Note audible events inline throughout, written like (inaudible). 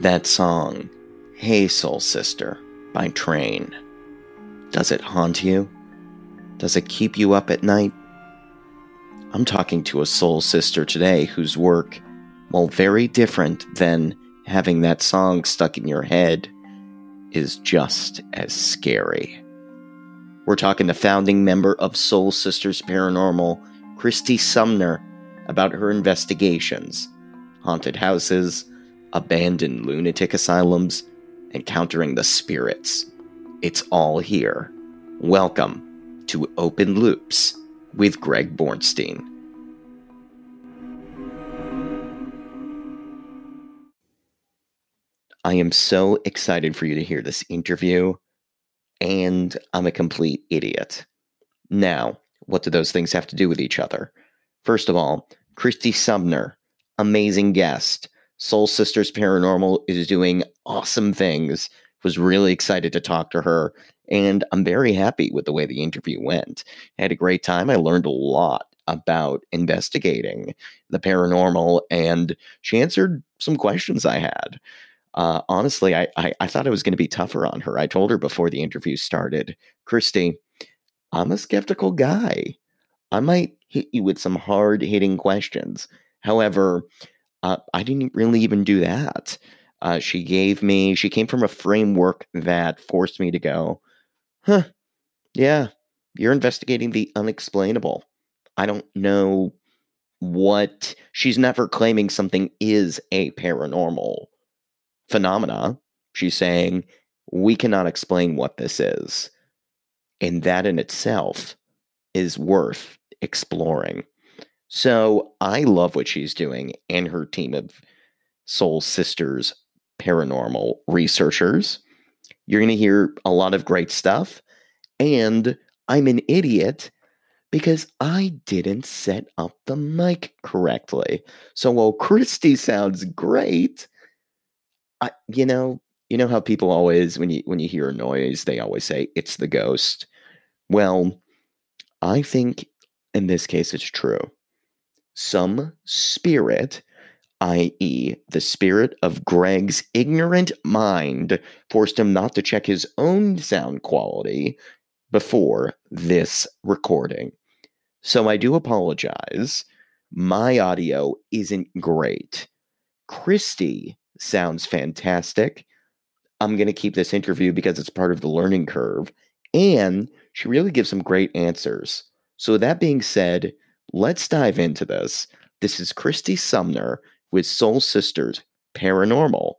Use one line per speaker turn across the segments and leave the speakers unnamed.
That song, Hey Soul Sister, by Train, does it haunt you? Does it keep you up at night? I'm talking to a soul sister today whose work, while very different than having that song stuck in your head, is just as scary. We're talking the founding member of Soul Sisters Paranormal, Christy Sumner, about her investigations, haunted houses, abandoned lunatic asylums, encountering the spirits. It's all here. Welcome to Open Loops with Greg Bornstein. I am so excited for you to hear this interview, and I'm a complete idiot. Now, what do those things have to do with each other? First of all, Christy Sumner, amazing guest. Soul Sisters Paranormal is doing awesome things. Was really excited to talk to her, and I'm very happy with the way the interview went. I had a great time. I learned a lot about investigating the paranormal, and she answered some questions I had. Uh, honestly, I, I, I thought it was going to be tougher on her. I told her before the interview started, Christy, I'm a skeptical guy. I might hit you with some hard hitting questions. However, uh, I didn't really even do that. Uh, she gave me, she came from a framework that forced me to go, huh, yeah, you're investigating the unexplainable. I don't know what, she's never claiming something is a paranormal phenomena. She's saying, we cannot explain what this is. And that in itself is worth exploring. So I love what she's doing and her team of Soul Sisters paranormal researchers. You're going to hear a lot of great stuff. And I'm an idiot because I didn't set up the mic correctly. So while Christy sounds great, I, you know, you know how people always when you when you hear a noise, they always say it's the ghost. Well, I think in this case it's true some spirit, i.e., the spirit of Greg's ignorant mind, forced him not to check his own sound quality before this recording. So I do apologize. My audio isn't great. Christy sounds fantastic. I'm going to keep this interview because it's part of the learning curve. And she really gives some great answers. So, that being said, Let's dive into this. This is Christy Sumner with Soul Sisters Paranormal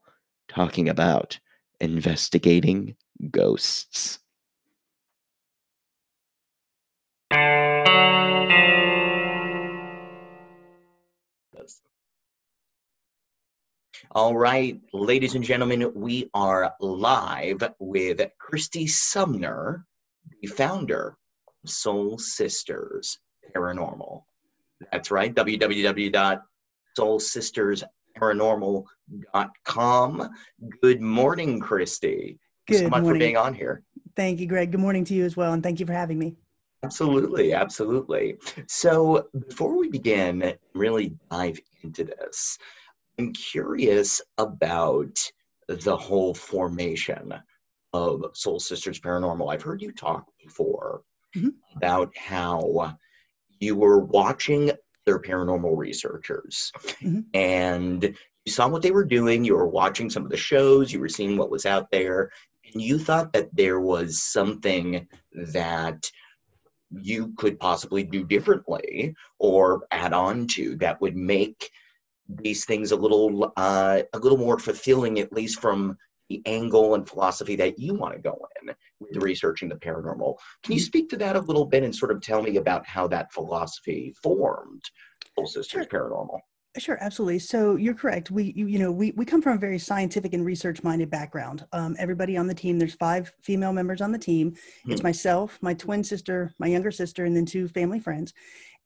talking about investigating ghosts. All right, ladies and gentlemen, we are live with Christy Sumner, the founder of Soul Sisters Paranormal. That's right, www.soulsistersparanormal.com. Good morning, Christy.
Good
so much
morning.
for being on here.
Thank you, Greg. Good morning to you as well, and thank you for having me.
Absolutely, absolutely. So, before we begin, really dive into this, I'm curious about the whole formation of Soul Sisters Paranormal. I've heard you talk before mm-hmm. about how you were watching their paranormal researchers mm-hmm. and you saw what they were doing you were watching some of the shows you were seeing what was out there and you thought that there was something that you could possibly do differently or add on to that would make these things a little uh, a little more fulfilling at least from the angle and philosophy that you want to go in with researching the paranormal. Can you speak to that a little bit and sort of tell me about how that philosophy formed Soul Sisters sure. Paranormal?
Sure, absolutely. So you're correct. We, you, you, know, we, we come from a very scientific and research minded background. Um, everybody on the team, there's five female members on the team. Hmm. It's myself, my twin sister, my younger sister, and then two family friends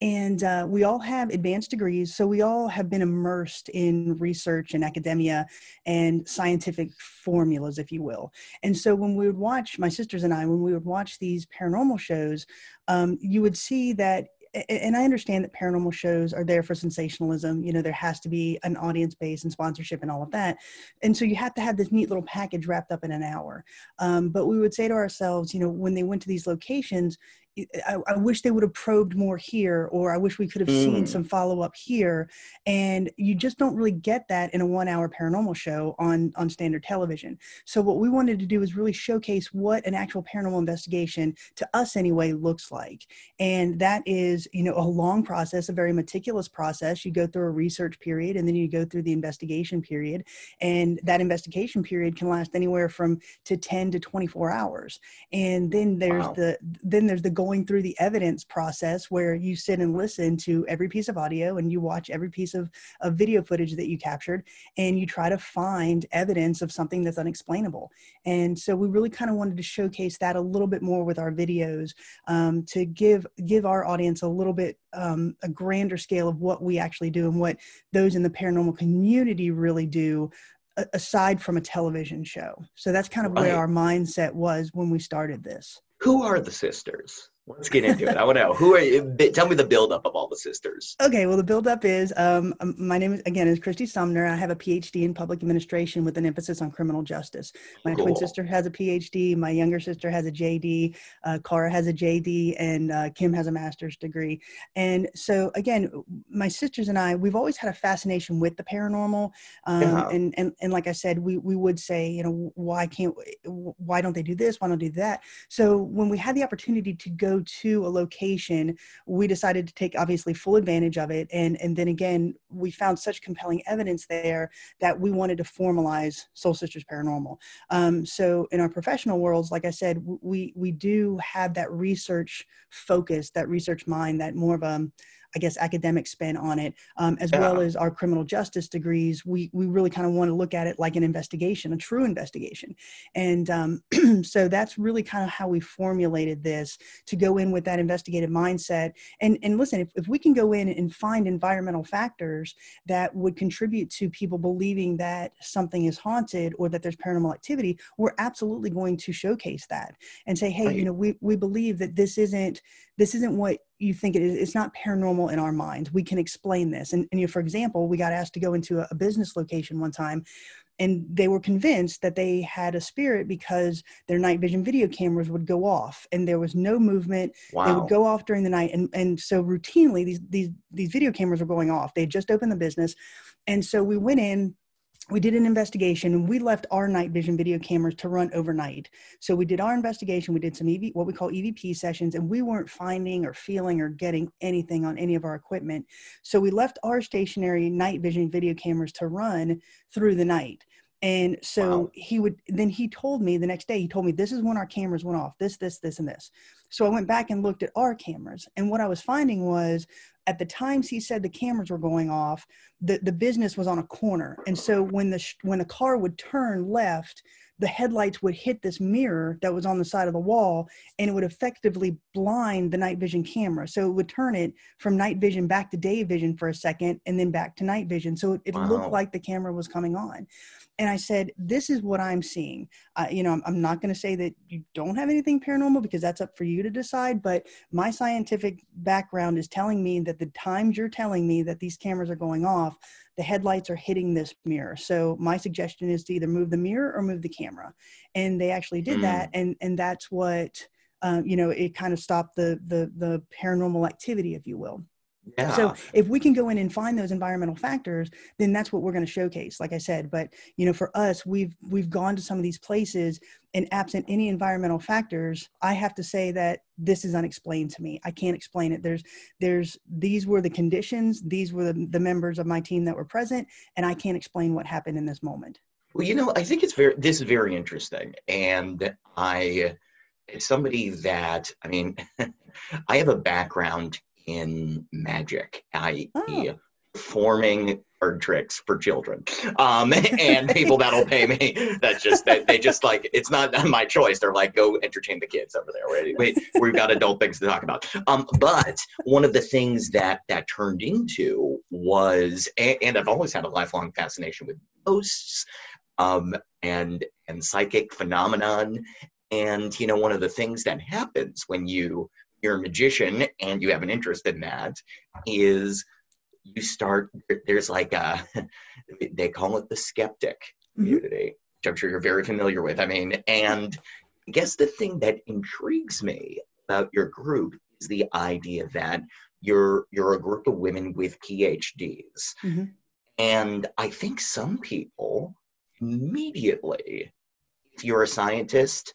and uh, we all have advanced degrees so we all have been immersed in research and academia and scientific formulas if you will and so when we would watch my sisters and i when we would watch these paranormal shows um, you would see that and I understand that paranormal shows are there for sensationalism. You know, there has to be an audience base and sponsorship and all of that. And so you have to have this neat little package wrapped up in an hour. Um, but we would say to ourselves, you know, when they went to these locations, I, I, wish they would have probed more here, or I wish we could have mm. seen some follow up here. And you just don't really get that in a one hour paranormal show on, on standard television. So, what we wanted to do is really showcase what an actual paranormal investigation, to us anyway, looks like. And that is, you know, a long process, a very meticulous process. You go through a research period and then you go through the investigation period. And that investigation period can last anywhere from to 10 to 24 hours. And then there's wow. the, then there's the going through the evidence process where you sit and listen to every piece of audio and you watch every piece of, of video footage that you captured and you try to find evidence of something that's unexplainable. And so we really kind of wanted to showcase that a little bit more with our videos um, to give give our audience a little bit um, a grander scale of what we actually do and what those in the paranormal community really do aside from a television show. So that's kind of right. where our mindset was when we started this.
Who are the sisters? Let's get into it. I want to know who are you. Tell me the buildup of all the sisters.
Okay, well, the buildup is um, um, my name is, again is Christy Sumner. I have a PhD in public administration with an emphasis on criminal justice. My cool. twin sister has a PhD. My younger sister has a JD. Uh, Cara has a JD, and uh, Kim has a master's degree. And so, again, my sisters and I, we've always had a fascination with the paranormal. Um, yeah. and, and and like I said, we we would say, you know, why can't, why don't they do this? Why don't they do that? So when we had the opportunity to go to a location, we decided to take obviously full advantage of it. And, and then again, we found such compelling evidence there that we wanted to formalize Soul Sisters Paranormal. Um, so in our professional worlds, like I said, we, we do have that research focus, that research mind, that more of a, I guess, academic spin on it, um, as yeah. well as our criminal justice degrees. We we really kind of want to look at it like an investigation, a true investigation, and um, (clears throat) so that's really kind of how we formulated this to go in with that investigative mindset. And and listen, if if we can go in and find environmental factors that would contribute to people believing that something is haunted or that there's paranormal activity, we're absolutely going to showcase that and say, hey, right. you know, we we believe that this isn't this isn't what you think it is it's not paranormal in our minds. We can explain this. And, and you know, for example we got asked to go into a, a business location one time and they were convinced that they had a spirit because their night vision video cameras would go off and there was no movement. Wow. they would go off during the night and, and so routinely these these these video cameras were going off. They just opened the business and so we went in we did an investigation and we left our night vision video cameras to run overnight. So we did our investigation, we did some EV, what we call EVP sessions, and we weren't finding or feeling or getting anything on any of our equipment. So we left our stationary night vision video cameras to run through the night. And so wow. he would then he told me the next day, he told me this is when our cameras went off, this, this, this, and this. So I went back and looked at our cameras. And what I was finding was at the times he said the cameras were going off, the, the business was on a corner. And so when the when the car would turn left, the headlights would hit this mirror that was on the side of the wall and it would effectively blind the night vision camera. So it would turn it from night vision back to day vision for a second and then back to night vision. So it, it wow. looked like the camera was coming on and I said, "This is what I'm seeing." Uh, you know, I'm, I'm not going to say that you don't have anything paranormal because that's up for you to decide. But my scientific background is telling me that the times you're telling me that these cameras are going off, the headlights are hitting this mirror. So my suggestion is to either move the mirror or move the camera, and they actually did mm. that, and and that's what. Um, you know, it kind of stopped the the the paranormal activity, if you will. Yeah. So if we can go in and find those environmental factors, then that's what we're going to showcase. Like I said, but you know, for us, we've we've gone to some of these places, and absent any environmental factors, I have to say that this is unexplained to me. I can't explain it. There's there's these were the conditions, these were the, the members of my team that were present, and I can't explain what happened in this moment.
Well, you know, I think it's very this is very interesting, and I, it's somebody that I mean, (laughs) I have a background in magic, i.e., oh. forming card tricks for children um, (laughs) and people that'll pay me. That's just they, they just like it's not my choice. They're like, go entertain the kids over there. Wait, wait we've got adult things to talk about. Um, but one of the things that that turned into was, and, and I've always had a lifelong fascination with ghosts um, and and psychic phenomenon. And you know, one of the things that happens when you you're a magician and you have an interest in that is you start there's like a (laughs) they call it the skeptic
Mhm.
community which i'm sure you're very familiar with i mean and i guess the thing that intrigues me about your group is the idea that you're you're a group of women with phds
Mhm.
and i think some people immediately if you're a scientist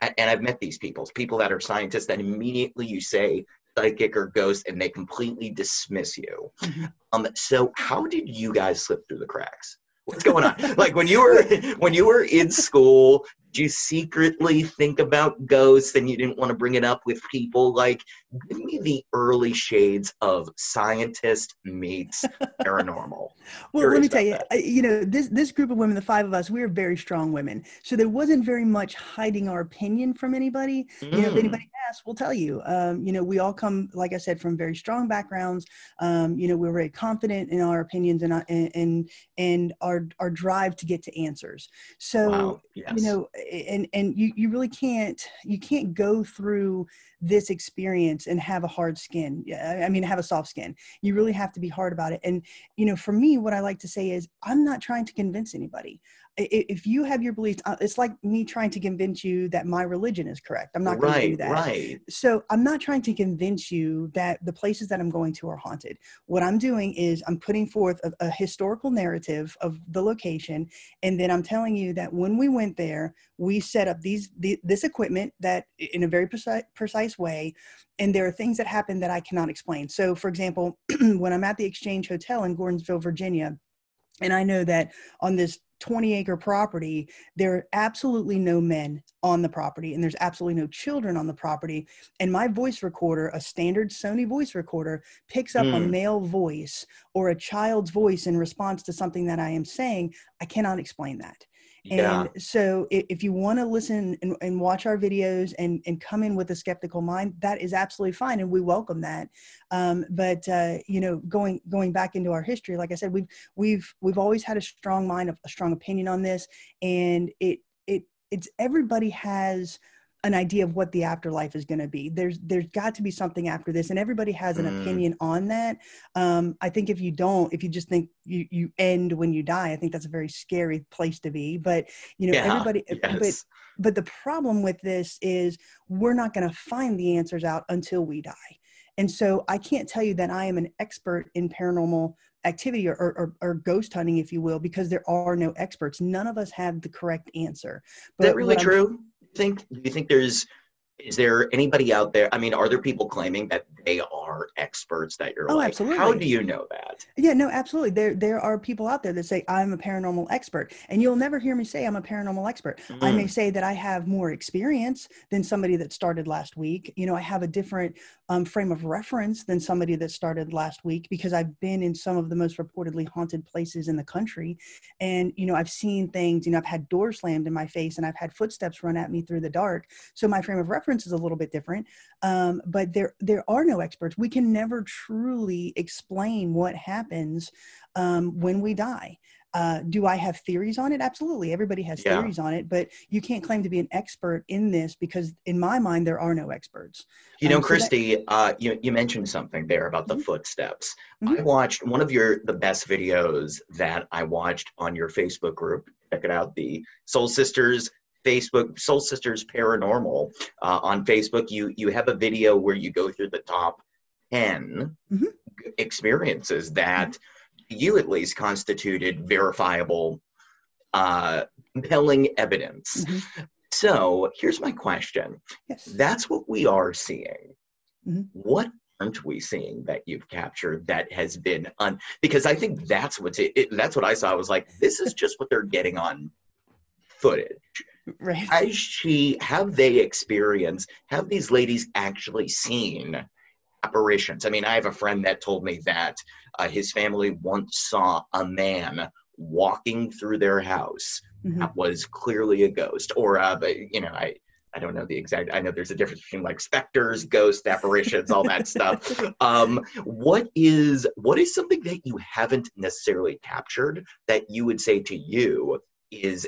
and i've met these people people that are scientists that immediately you say psychic or ghost and they completely dismiss you.
Mhm.
um so how did you guys slip through the cracks? What's going on? Like when you were (laughs) when you were in school did you secretly think about ghosts and you didn't want to bring it up with people like give me the early shades of scientist meets (laughs) paranormal
Well, let me tell you, I, you know, this this group of women, the five of us, we are very strong women. So there wasn't very much hiding our opinion from anybody. You know, if
Mm.
anybody asks, we'll tell you. Um, you know, we all come, like I said, from very strong backgrounds. Um, you know, we're very confident in our opinions and our- and and, and our our drive to get to answers. So
wow yes
you know and and you you really can't you can't go through this experience and have a hard skin. I mean have a soft skin. You really have to be hard about it. And you know for me what i like to say is i'm not trying to convince anybody if you have your beliefs uh, it's like me trying to convince you that my religion is correct i'm not going to do that
right
so I'm not trying to convince you that the places that I'm going to are haunted. What I'm doing is I'm putting forth a, a historical narrative of the location, and then I'm telling you that when we went there, we set up these the, this equipment that in a very precise, precise way, and there are things that happen that I cannot explain. So, for example, (clears throat) when I'm at the Exchange Hotel in Gordonsville, Virginia, and I know that on this 20 acre property, there are absolutely no men on the property, and there's absolutely no children on the property. And my voice recorder, a standard Sony voice recorder, picks up a
Mm.
male voice or a child's voice in response to something that I am saying. I cannot explain that. And so, if you want to listen and, and watch our videos and, and come in with a skeptical mind, that is absolutely fine, and we welcome that. Um, but uh, you know, going going back into our history, like I said, we've we've we've always had a strong mind, a strong opinion on this, and it it it's everybody has an idea of what the afterlife is going to be. There's there's got to be something after this, and everybody has an
Mm.
opinion on that. Um, I think if you don't, if you just think you you end when you die, I think that's a very scary place to be. But you know,
yeah
everybody. But
yes.
but the problem with this is we're not going to find the answers out until we die. And so I can't tell you that I am an expert in paranormal activity or, or, or ghost hunting, if you will, because there are no experts. None of us have the correct answer.
Is that really true? Think? Do you think there's? Is there anybody out there? I mean, are there people claiming that they are experts? That you're
Oh,
like, how do you know that?
Yeah, no, absolutely. There there are people out there that say I'm a paranormal expert, and you'll never hear me say I'm a paranormal expert. I may
Mm,
say that I have more experience than somebody that started last week. You know, I have a different um, frame of reference than somebody that started last week because I've been in some of the most reportedly haunted places in the country. And, you know, I've seen things, you know, I've had doors slammed in my face and I've had footsteps run at me through the dark. So my frame of reference is a little bit different. Um, but there, there are no experts. We can never truly explain what happens um, when we die. Uh, do I have theories on it? Absolutely. Everybody has
Yeah.
theories on it, but you can't claim to be an expert in this because, in my mind, there are no experts.
You know,
Um, so that-
Christy, uh, you you mentioned something there about the
Mhm.
footsteps.
Mhm.
I watched one of your the best videos that I watched on your Facebook group. Check it out, the Soul Sisters Facebook Soul Sisters Paranormal uh, on Facebook. You you have a video where you go through the top 10
Mhm.
experiences that you at least constituted verifiable, uh, compelling evidence.
Mhm.
So here's my question
Yes.
that's what we are seeing.
Mhm.
What aren't we seeing that you've captured that has been on? Because I think that's what's it, it- That's what I saw. I was like, this is just what they're getting on footage.
Right.
Has she? Have they experienced? Have these ladies actually seen apparitions? I mean, I have a friend that told me that uh, his family once saw a man walking through their house
Mhm.
that was clearly a ghost or uh but, you know i i don't know the exact i know there's a difference between like specters ghosts apparitions all that stuff (laughs) um what is what is something that you haven't necessarily captured that you would say to you is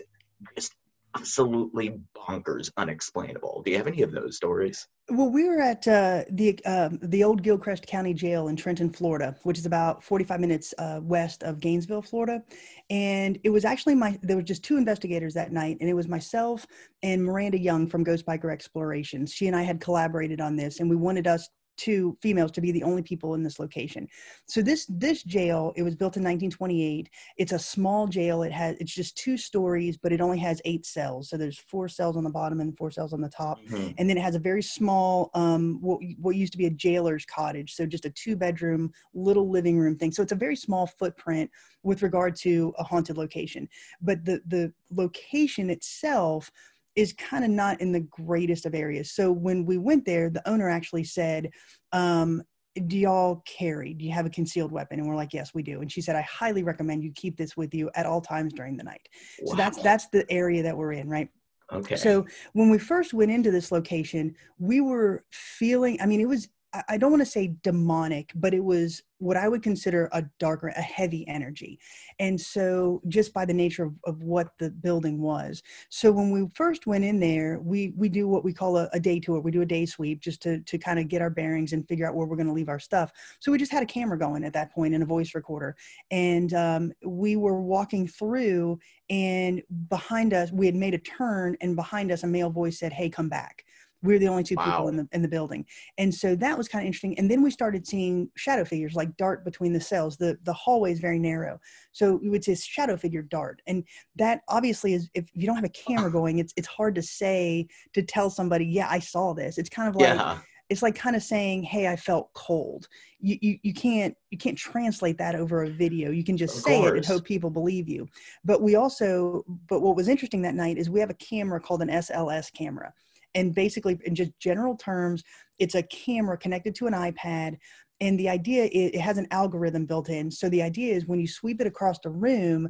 just absolutely bonkers, unexplainable. Do you have any of those stories?
Well, we were at uh, the um, the old Gilchrist County Jail in Trenton, Florida, which is about 45 minutes uh, west of Gainesville, Florida. And it was actually my there were just two investigators that night, and it was myself and Miranda Young from Ghost Biker Explorations. She and I had collaborated on this, and we wanted us two females to be the only people in this location. So this this jail, it was built in 1928. It's a small jail. It has it's just two stories, but it only has eight cells. So there's four cells on the bottom and four cells on the top, mm-hmm. and then it has a very small um, what what used to be a jailer's cottage. So just a two bedroom little living room thing. So it's a very small footprint with regard to a haunted location. But the the location itself is kind of not in the greatest of areas. So when we went there, the owner actually said, um, do y'all carry? Do you have a concealed weapon? And we're like, yes, we do. And she said, I highly recommend you keep this with you at all times during the night. Wow. So that's that's the area that we're in, right?
Okay.
So when we first went into this location, we were feeling, I mean, it was I don't want to say demonic, but it was what I would consider a darker, a heavy energy. And so just by the nature of, of what the building was. So when we first went in there, we we do what we call a, a day tour. We do a day sweep just to to kind of get our bearings and figure out where we're going to leave our stuff. So we just had a camera going at that point and a voice recorder. And um, we were walking through and behind us, we had made a turn and behind us a male voice said, Hey, come back we are the only two wow. people in the in the building. And so that was kind of interesting. And then we started seeing shadow figures like dart between the cells. The the hallway is very narrow. So we would say shadow figure dart. And that obviously is if you don't have a camera (sighs) going it's it's hard to say to tell somebody yeah i saw this. It's kind of like yeah. it's like kind of saying hey i felt cold. You, you you can't you can't translate that over a video. You can just of say course. it and hope people believe you. But we also but what was interesting that night is we have a camera called an sls camera and basically, in just general terms, it's a camera connected to an iPad. And the idea is it has an algorithm built in. So the idea is when you sweep it across the room,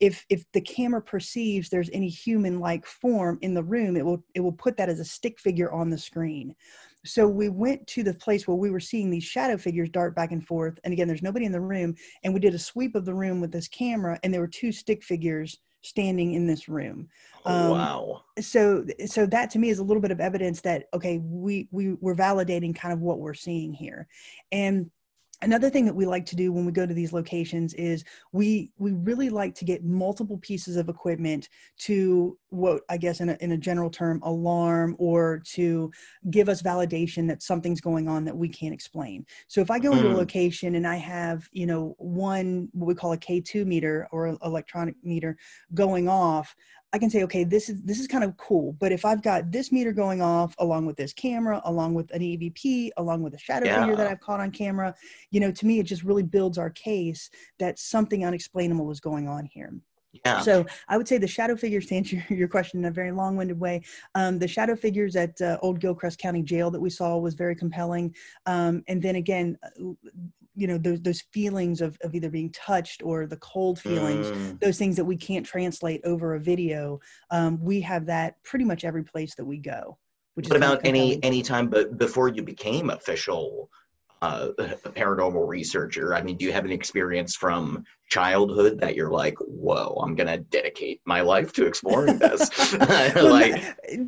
if if the camera perceives there's any human like form in the room it will it will put that as a stick figure on the screen so we went to the place where we were seeing these shadow figures dart back and forth and again there's nobody in the room and we did a sweep of the room with this camera and there were two stick figures standing in this room.
Oh, um, wow.
So, so that to me is a little bit of evidence that okay, we we we're validating kind of what we're seeing here, and another thing that we like to do when we go to these locations is we we really like to get multiple pieces of equipment to what i guess in a, in a general term alarm or to give us validation that something's going on that we can't explain so if i go into a mm. location and i have you know one what we call a k2 meter or electronic meter going off I can say, okay, this is this is kind of cool. But if I've got this meter going off along with this camera, along with an EVP, along with a shadow yeah. figure that I've caught on camera, you know, to me, it just really builds our case that something unexplainable is going on here.
Yeah.
So I would say the shadow figures, to answer (laughs) your question in a very long-winded way, um, the shadow figures at uh, Old Gilchrist County Jail that we saw was very compelling. Um, and then again, uh, you know, those those feelings of, of either being touched or the cold feelings, mm. those things that we can't translate over a video. Um, we have that pretty much every place that we go.
Which what about any any time but before you became official uh, a (laughs) paranormal researcher? I mean, do you have any experience from childhood that you're like, whoa, I'm gonna dedicate my life to exploring this? (laughs)
well, (laughs) like,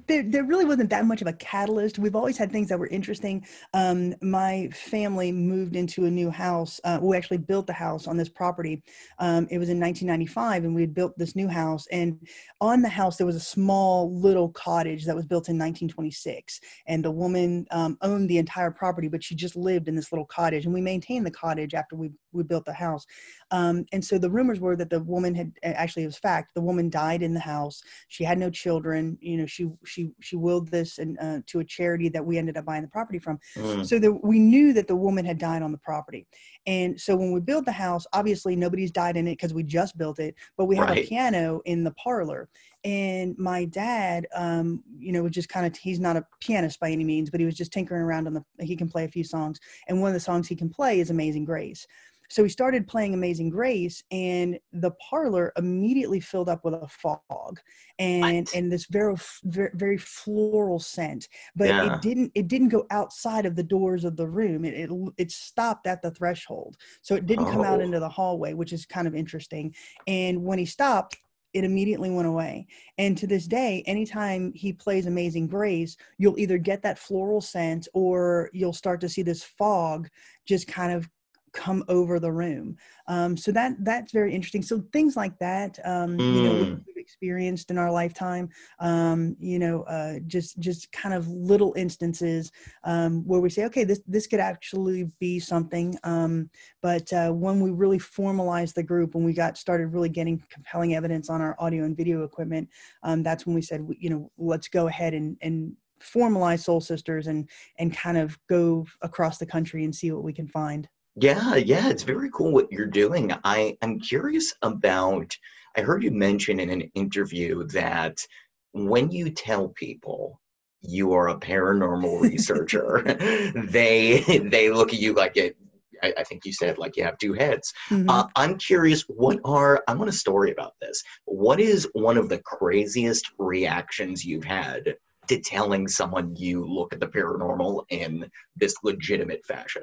there, there really wasn't that much of a catalyst. We've always had things that were interesting. Um, my family moved into a new house. Uh, we actually built the house on this property. Um, it was in 1995, and we had built this new house. And on the house, there was a small little cottage that was built in 1926. And the woman um, owned the entire property, but she just lived in this little cottage. And we maintained the cottage after we we built the house. Um, and so the rumors were that the woman had actually it was fact the woman died in the house. She had no children. You know, she she she willed this and uh, to a charity that we ended up buying the property from. Mm. So that we knew that the woman had died on the property. And so when we built the house, obviously nobody's died in it because we just built it, but we have right. a piano in the parlor. And my dad, um, you know, was just kind of, he's not a pianist by any means, but he was just tinkering around on the, he can play a few songs. And one of the songs he can play is Amazing Grace. So we started playing Amazing Grace, and the parlor immediately filled up with a fog and what? and this very, very floral scent. But yeah. it didn't it didn't go outside of the doors of the room. It it, it stopped at the threshold, so it didn't oh. come out oh. into the hallway, which is kind of interesting. And when he stopped, it immediately went away. And to this day, anytime he plays Amazing Grace, you'll either get that floral scent or you'll start to see this fog just kind of come over the room. Um, so that that's very interesting. So things like that, um, mm. you know,
Hmm.
we've experienced in our lifetime. Um, you know, uh, just just kind of little instances um, where we say, okay, this this could actually be something. Um, but uh, when we really formalized the group, when we got started really getting compelling evidence on our audio and video equipment, um, that's when we said, you know, let's go ahead and and formalize Soul Sisters and and kind of go across the country and see what we can find.
Yeah, yeah, it's very cool what you're doing. I I'm curious about, I heard you mention in an interview that when you tell people you are a paranormal (laughs) researcher, (laughs) they they look at you like it. I, I think you said like you have two heads.
Mhm.
Uh, I'm curious, what are, I want a story about this. What is one of the craziest reactions you've had to telling someone you look at the paranormal in this legitimate fashion?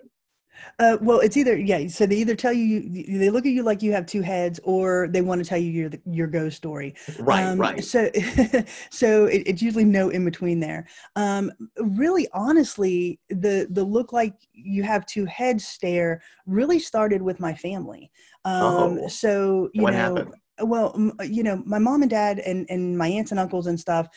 Uh, well, it's either yeah. So they either tell you, they look at you like you have two heads, or they want to tell you your your ghost story.
Right,
Um,
right.
So, (laughs) so it, it's usually no in between there. Um, really, honestly, the the look like you have two heads stare really started with my family. Um,
Oh.
so you
What
know,
happened?
well, m- you know, my mom and dad and and my aunts and uncles and stuff.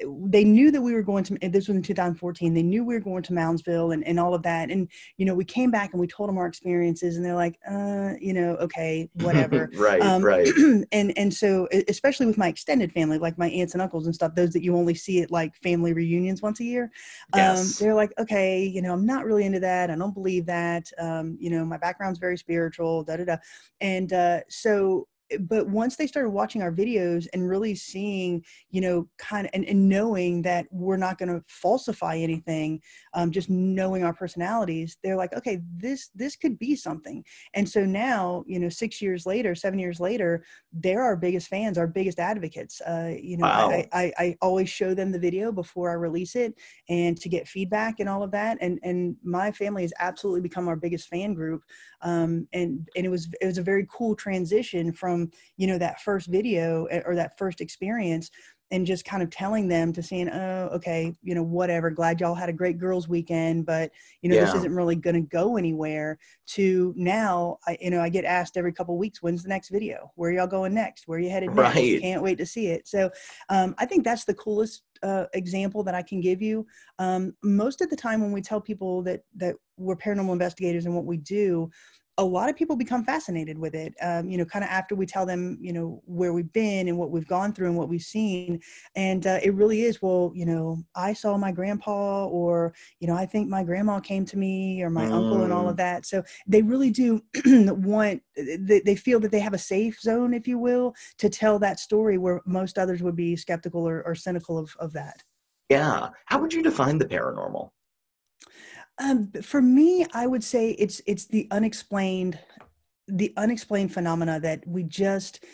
They knew that we were going to. This was in 2014. They knew we were going to Moundsville and, and all of that. And you know, we came back and we told them our experiences, and they're like, uh, you know, okay, (laughs) whatever. (laughs)
right,
Um,
right. (clears throat)
and and so especially with my extended family like my aunts and uncles and stuff those that you only see at like family reunions once a year um,
Yes.
they're like okay you know i'm not really into that i don't believe that um, you know my background's very spiritual da da da and uh, so but once they started watching our videos and really seeing you know kind of and, and knowing that we're not going to falsify anything um, just knowing our personalities they're like okay this this could be something. And so now you know six years later seven years later they're our biggest fans our biggest advocates. Uh, you know
Wow.
I, I, I always show them the video before i release it and to get feedback and all of that and and my family has absolutely become our biggest fan group. Um, and and it was it was a very cool transition from you know that first video eh, or that first experience and just kind of telling them to saying oh okay you know whatever glad y'all had a great girls weekend but you know this isn't really going to go anywhere to now i you know i get asked every couple weeks when's the next video? Where y'all going next? Where you headed next?
Right.
can't wait to see it. So um, i think that's the coolest uh, example that i can give you. Um, most of the time when we tell people that that we're paranormal investigators and what we do a lot of people become fascinated with it um, you know kind of after we tell them you know where we've been and what we've gone through and what we've seen and uh, it really is well you know i saw my grandpa or you know i think my grandma came to me or my uncle and all of that so they really do (clears throat) want they, they feel that they have a safe zone if you will to tell that story where most others would be skeptical or, or cynical of, of that
Yeah. How would you define the paranormal?
Um, for me, I would say it's it's the unexplained, the unexplained phenomena that we just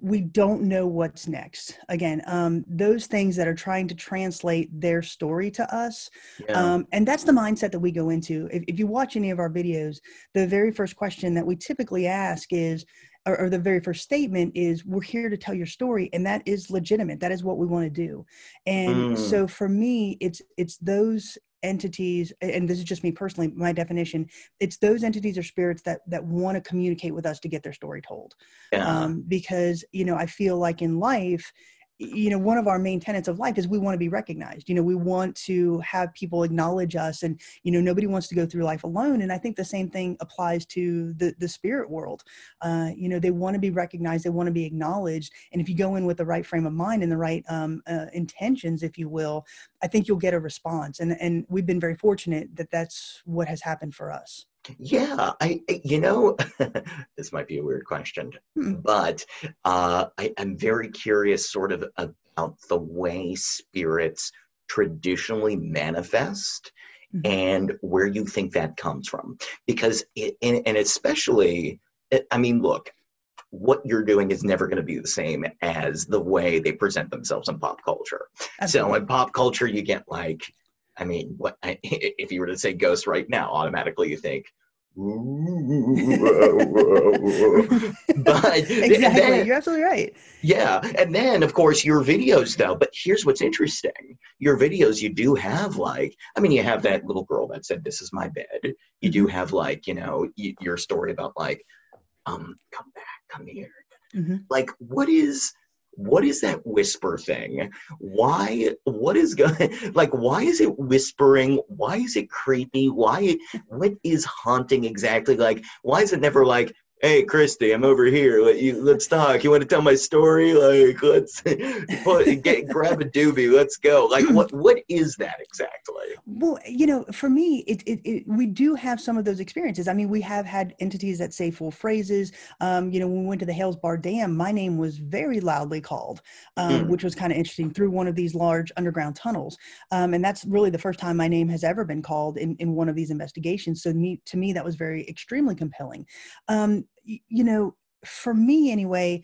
we don't know what's next. Again, um, those things that are trying to translate their story to us,
Yeah.
um, and that's the mindset that we go into. If, if you watch any of our videos, the very first question that we typically ask is, or, or the very first statement is, "We're here to tell your story," and that is legitimate. That is what we want to do. And
Mm.
so, for me, it's it's those entities and this is just me personally my definition it's those entities or spirits that that want to communicate with us to get their story told
yeah.
um, because you know i feel like in life you know one of our main tenets of life is we want to be recognized. You know we want to have people acknowledge us and you know nobody wants to go through life alone and i think the same thing applies to the the spirit world. Uh, you know they want to be recognized they want to be acknowledged and if you go in with the right frame of mind and the right um, uh, intentions if you will i think you'll get a response and and we've been very fortunate that that's what has happened for us
Yeah, I, you know, (laughs) this might be a weird question,
Hmm.
but uh, I, I'm very curious, sort of, about the way spirits traditionally manifest
Mhm.
and where you think that comes from. Because, it, and, and especially, I mean, look, what you're doing is never going to be the same as the way they present themselves in pop culture. So in pop culture, you get like, I mean, what I, (laughs) if you were to say ghost right now, automatically you think (laughs) but
exactly,
then-
you're absolutely right.
yeah, and then of course your videos though. But here's what's interesting: your videos, you do have like, I mean, you have that little girl that said, "This is my bed." You do have like, you know, y- your story about like, um, come back, come here.
Mhm.
Like, what is? What is that whisper thing? Why? What is going? (laughs) Like, why is it whispering? Why is it creepy? Why? What is haunting exactly? Like, why is it never like, hey christy i'm over here Let you, let's talk you want to tell my story like let's (laughs) put, get grab a doobie let's go like what what is that exactly
Well, you know, for me, it, it, it we do have some of those experiences. I mean, we have had entities that say full phrases. Um, you know, when we went to the Hales Bar Dam, my name was very loudly called, um,
Hmm.
which was kind of interesting through one of these large underground tunnels. Um, and that's really the first time my name has ever been called in, in one of these investigations. So me, to me, that was very extremely compelling. You know, for me anyway,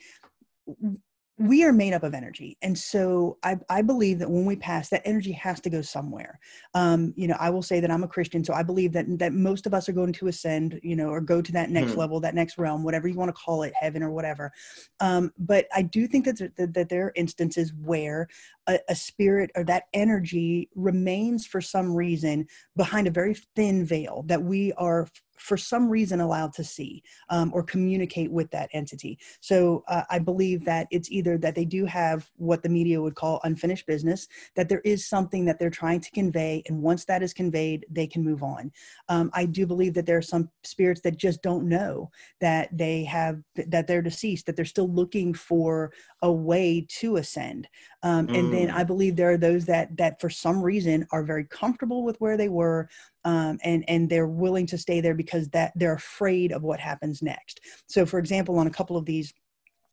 we are made up of energy. And so I, I believe that when we pass, that energy has to go somewhere. Um, you know, I will say that I'm a Christian, so I believe that that most of us are going to ascend, you know, or go to that next
Hmm.
level, that next realm, whatever you want to call it, heaven or whatever. Um, but I do think that, there- that, that there are instances where a, a spirit or that energy remains for some reason behind a very thin veil that we are for some reason allowed to see um, or communicate with that entity. So uh, I believe that it's either that they do have what the media would call unfinished business, that there is something that they're trying to convey, and once that is conveyed, they can move on. Um, I do believe that there are some spirits that just don't know that they have that they're deceased, that they're still looking for a way to ascend. Um, and then
Mm.
I believe there are those that that for some reason are very comfortable with where they were, um, and and they're willing to stay there because that they're afraid of what happens next. So, for example, on a couple of these,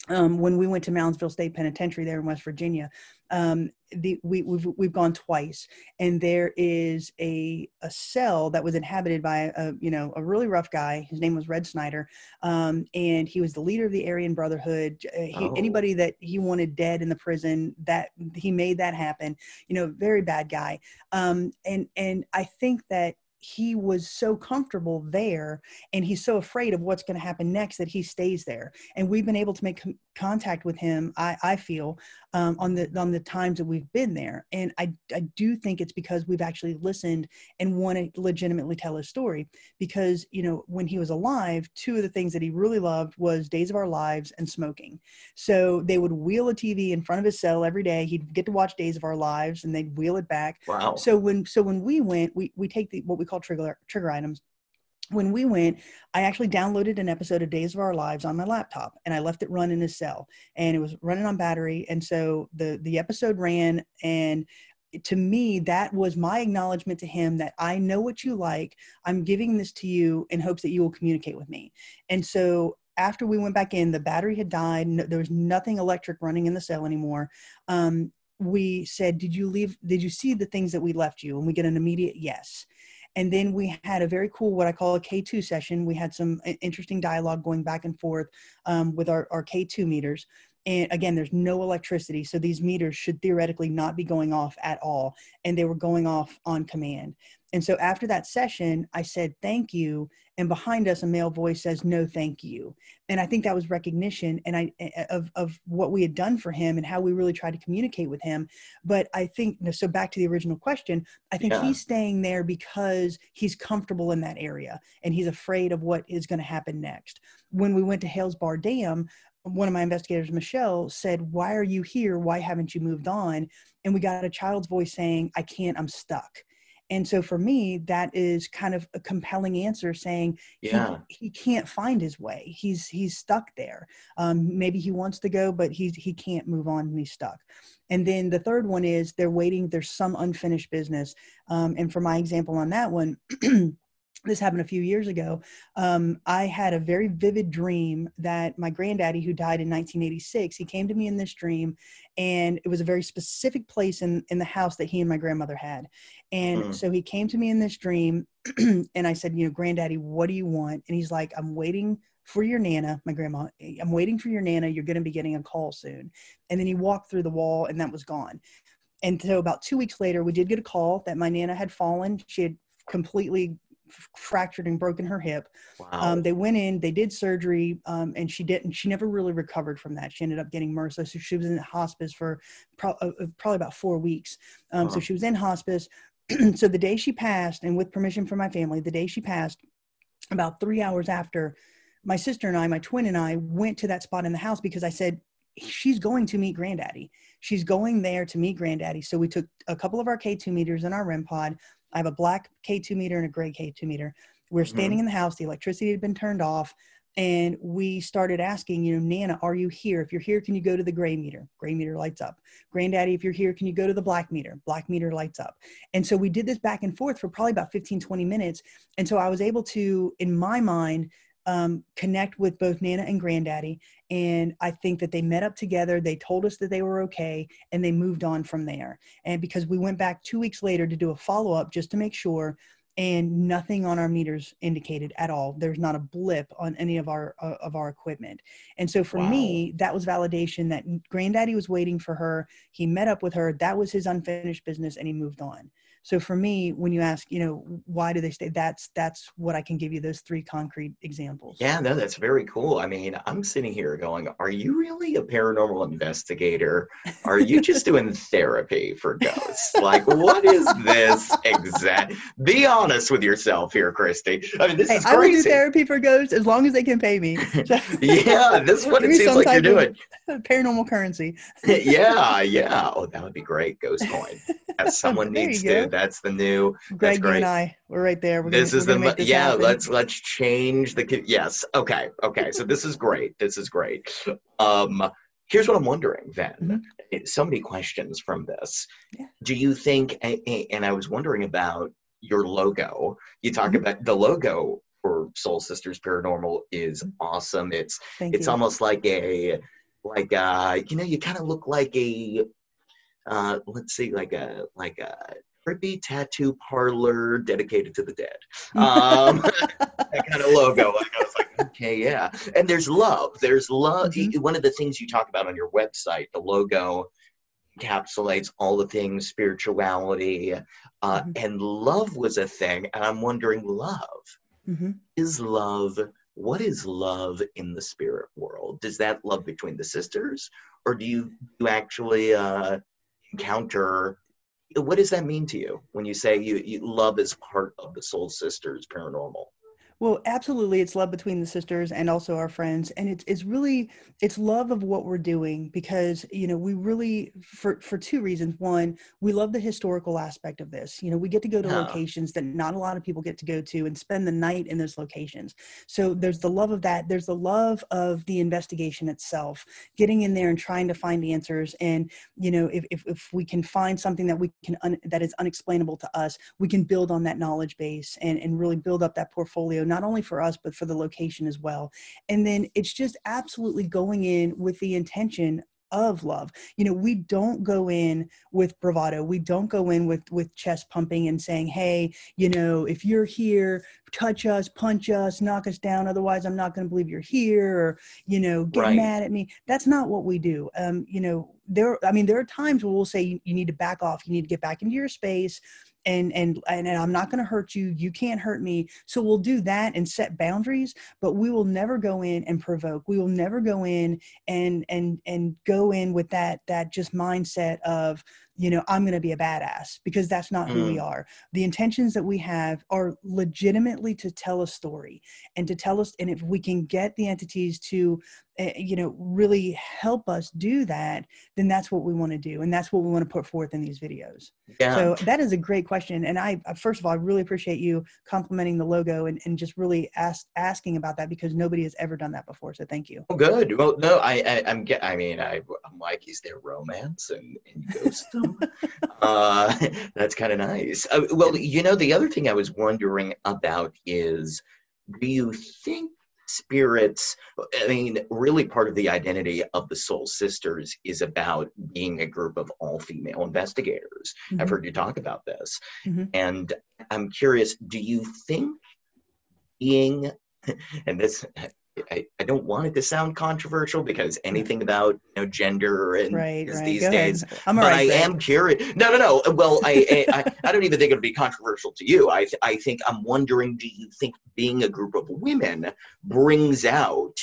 um, when we went to Moundsville State Penitentiary there in West Virginia, um, the, we, we've we've gone twice, and there is a a cell that was inhabited by a you know a really rough guy. His name was Red Snyder, um, and he was the leader of the Aryan Brotherhood. Uh, he,
Oh.
Anybody that he wanted dead in the prison, that he made that happen. You know, very bad guy. Um, and and I think that he was so comfortable there and he's so afraid of what's going to happen next that he stays there. And we've been able to make contact with him i, I feel um, on the on the times that we've been there. And I, I do think it's because we've actually listened and want to legitimately tell his story. Because you know when he was alive two of the things that he really loved was days of our lives and smoking. So they would wheel a tv in front of his cell every day. He'd get to watch days of our lives and they'd wheel it back.
Wow.
So when so when we went we we take the what we call trigger trigger items when we went i actually downloaded an episode of days of our lives on my laptop and i left it run in his cell and it was running on battery and so the the episode ran and to me that was my acknowledgement to him that i know what you like i'm giving this to you in hopes that you will communicate with me and so after we went back in the battery had died no, there was nothing electric running in the cell anymore um, we said, Did you leave? Did you see the things that we left you? And we get an immediate yes. And then we had a very cool, what I call a K2 session. We had some interesting dialogue going back and forth um, with our, our K2 meters. And again, there's no electricity. So these meters should theoretically not be going off at all. And they were going off on command. And so after that session, I said, Thank you. And behind us, a male voice says, No, thank you and I think that was recognition and I eh, eh, of of what we had done for him and how we really tried to communicate with him. But I think so. Back to the original question, I think
Yeah.
he's staying there because he's comfortable in that area and he's afraid of what is going to happen next. When we went to Hales Bar Dam, one of my investigators, Michelle, said, "Why are you here? Why haven't you moved on?" And we got a child's voice saying, "I can't. I'm stuck." And so for me, that is kind of a compelling answer saying, he-
Yeah.
he, can't find his way. He's he's stuck there. Um, maybe he wants to go but he's he can't move on and he's stuck. And then the third one is they're waiting there's some unfinished business. Um, and for my example on that one (clears throat) this happened a few years ago um, i had a very vivid dream that my granddaddy who died in 1986 he came to me in this dream and it was a very specific place in, in the house that he and my grandmother had and
Mm.
so he came to me in this dream (clears throat) and I said, you know, granddaddy, what do you want? And he's like, I'm waiting for your nana, my grandma. I'm waiting for your nana. You're going to be getting a call soon. And then he walked through the wall and that was gone. And so about two weeks later, we did get a call that my nana had fallen. She had completely fractured and broken her hip.
Wow.
Um, they went in, they did surgery, um, and she didn't. She never really recovered from that. She ended up getting MRSA, so she was in hospice for pro- uh, uh, probably about four weeks. Um, So she was in hospice. (clears throat) so the day she passed, and with permission from my family, the day she passed, about three hours after, my sister and I, my twin and I, went to that spot in the house because I said she's going to meet Granddaddy. She's going there to meet Granddaddy. So we took a couple of our K2 meters and our REM pod. I have a black K2 meter and a gray K2 meter. We're
Mhm.
standing in the house. The electricity had been turned off. And we started asking, you know, Nana, are you here? If you're here, can you go to the gray meter? Gray meter lights up. Granddaddy, if you're here, can you go to the black meter? Black meter lights up. And so we did this back and forth for probably about 15, 20 minutes. And so I was able to, in my mind, um, connect with both Nana and Granddaddy. And I think that they met up together. They told us that they were okay and they moved on from there. And because we went back two weeks later to do a follow up just to make sure, and nothing on our meters indicated at all. There's not a blip on any of our uh, of our equipment. And so for
Wow.
me, that was validation that Granddaddy was waiting for her. He met up with her. That was his unfinished business, and he moved on. So for me, when you ask, you know, why do they stay? That's that's what I can give you those three concrete examples.
Yeah, no, that's very cool. I mean, I'm sitting here going, are you really a paranormal investigator? Are you just doing therapy for ghosts? Like, what is this exact? Be honest with yourself here, Christy. I mean, this
Hey,
is
I will do therapy for ghosts as long as they can pay me. (laughs) So-
yeah, this is what it seems like you're doing. (laughs)
paranormal currency. (laughs)
yeah, yeah. Oh, that would be great. Ghost coin. As someone needs to.
go.
That's the new.
Greg, you
great.
and I, we're right there. We're
this
gonna,
is the
this
yeah.
happen.
Let's let's change the. Yes. Okay. Okay. So this is great. This is great. Um, here's what I'm wondering then.
Mhm.
Eh, So many questions from this.
Yeah.
Do you think? And I was wondering about your logo. You talk
Mhm.
about the logo for Soul Sisters Paranormal is
Mm-hmm.
awesome. It's
Thank
it's
you.
almost like a like uh you know you kind of look like a uh let's see like a like a trippy tattoo parlor dedicated to the dead. (laughs) Um that kind of logo like i was like okay yeah. And there's love. There's love
Mhm.
one of the things you talk about on your website the logo encapsulates all the things spirituality uh,
Mhm.
and love was a thing and i'm wondering love
hmm
is love what is love in the spirit world? Does that love between the sisters or do you, you actually uh, encounter what does that mean to you when you say you, you love is part of the soul sisters paranormal
Well, absolutely, it's love between the sisters and also our friends, and it's it's really it's love of what we're doing because you know we really for for two reasons. One, we love the historical aspect of this. You know, we get to go to
Yeah.
locations that not a lot of people get to go to and spend the night in those locations. So there's the love of that. There's the love of the investigation itself, getting in there and trying to find answers. And you know, if if, if we can find something that we can un, that is unexplainable to us, we can build on that knowledge base and and really build up that portfolio not only for us but for the location as well. And then it's just absolutely going in with the intention of love. You know we don't go in with bravado. We don't go in with with chest pumping and saying hey you know if you're here touch us punch us knock us down otherwise i'm not going to believe you're here or you know get
Right.
mad at me. That's not what we do. Um you know there i mean there are times where we'll say you, you need to back off. You need to get back into your space and and and, i'm not going to hurt you you can't hurt me. So we'll do that and set boundaries but we will never go in and provoke. We will never go in and and and go in with that that just mindset of you know i'm going to be a badass because that's not who we mm. are. The intentions that we have are legitimately to tell a story and to tell us and if we can get the entities to you know really help us do that then that's what we want to do and that's what we want to put forth in these videos
yeah
so that is a great question. And I, first of all, I really appreciate you complimenting the logo and, and just really ask, asking about that because nobody has ever done that before. So thank you.
Oh, good. Well, no, I, I I'm get. I mean, I, I'm like, is there romance and in ghostdom? (laughs) uh, that's kind of nice. Uh, well, you know, the other thing I was wondering about is, do you think spirits? I mean, really, part of the identity of the Soul Sisters is about being a group of all female investigators. I've
Mhm.
heard you talk about this,
Mhm.
and I'm curious. Do you think being (laughs) and this I, I don't want it to sound controversial because mm-hmm. anything about you know gender and
Right, right.
these
Go ahead.
days
I'm all
but
right.
I am curious. No, no, no. Well, I, I, I, I don't even think it would be controversial to you. I, I think I'm wondering, do you think being a group of women brings out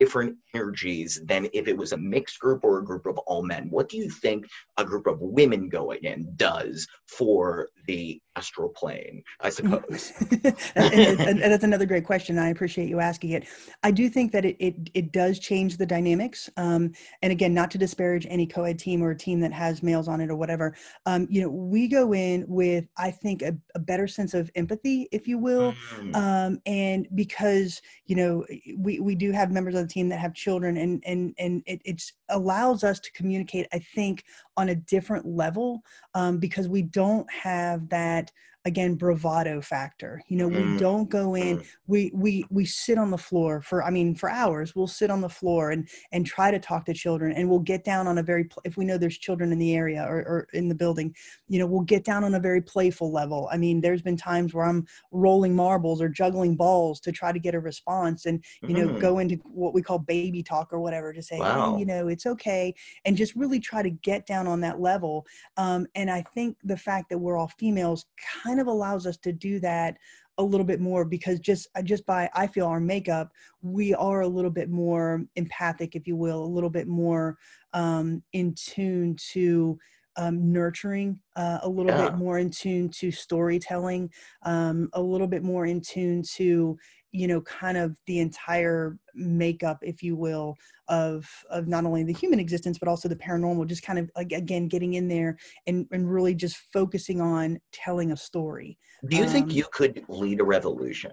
different energies than if it was a mixed group or a group of all men? What do you think a group of women going in does for the astral plane? I suppose. (laughs)
and, and- and that's another great question. I appreciate you asking it. I do think that it it, it does change the dynamics. Um, and again, not to disparage any co-ed team or a team that has males on it or whatever. Um, you know, we go in with I think a, a better sense of empathy, if you will.
Mm,
um, and because you know we, we do have members of the team that have children and and and it it's allows us to communicate i think on a different level um, because we don't have that again bravado factor you know we
Mm,
don't go in
mm.
we we we sit on the floor for i mean for hours we'll sit on the floor and and try to talk to children and we'll get down on a very if we know there's children in the area or, or in the building you know we'll get down on a very playful level i mean there's been times where i'm rolling marbles or juggling balls to try to get a response and you know
Mm.
go into what we call baby talk or whatever to say
Wow.
hey, you know it's okay and just really try to get down on that level um, and i think the fact that we're all females kind of allows us to do that a little bit more because just uh, just by i feel our makeup we are a little bit more empathic if you will a little bit more um, in tune to um, nurturing uh, a little
Yeah.
bit more in tune to storytelling um, a little bit more in tune to you know kind of the entire makeup if you will of of not only the human existence but also the paranormal just kind of like again getting in there and and really just focusing on telling a story
Do you think
Um,
you could lead a revolution?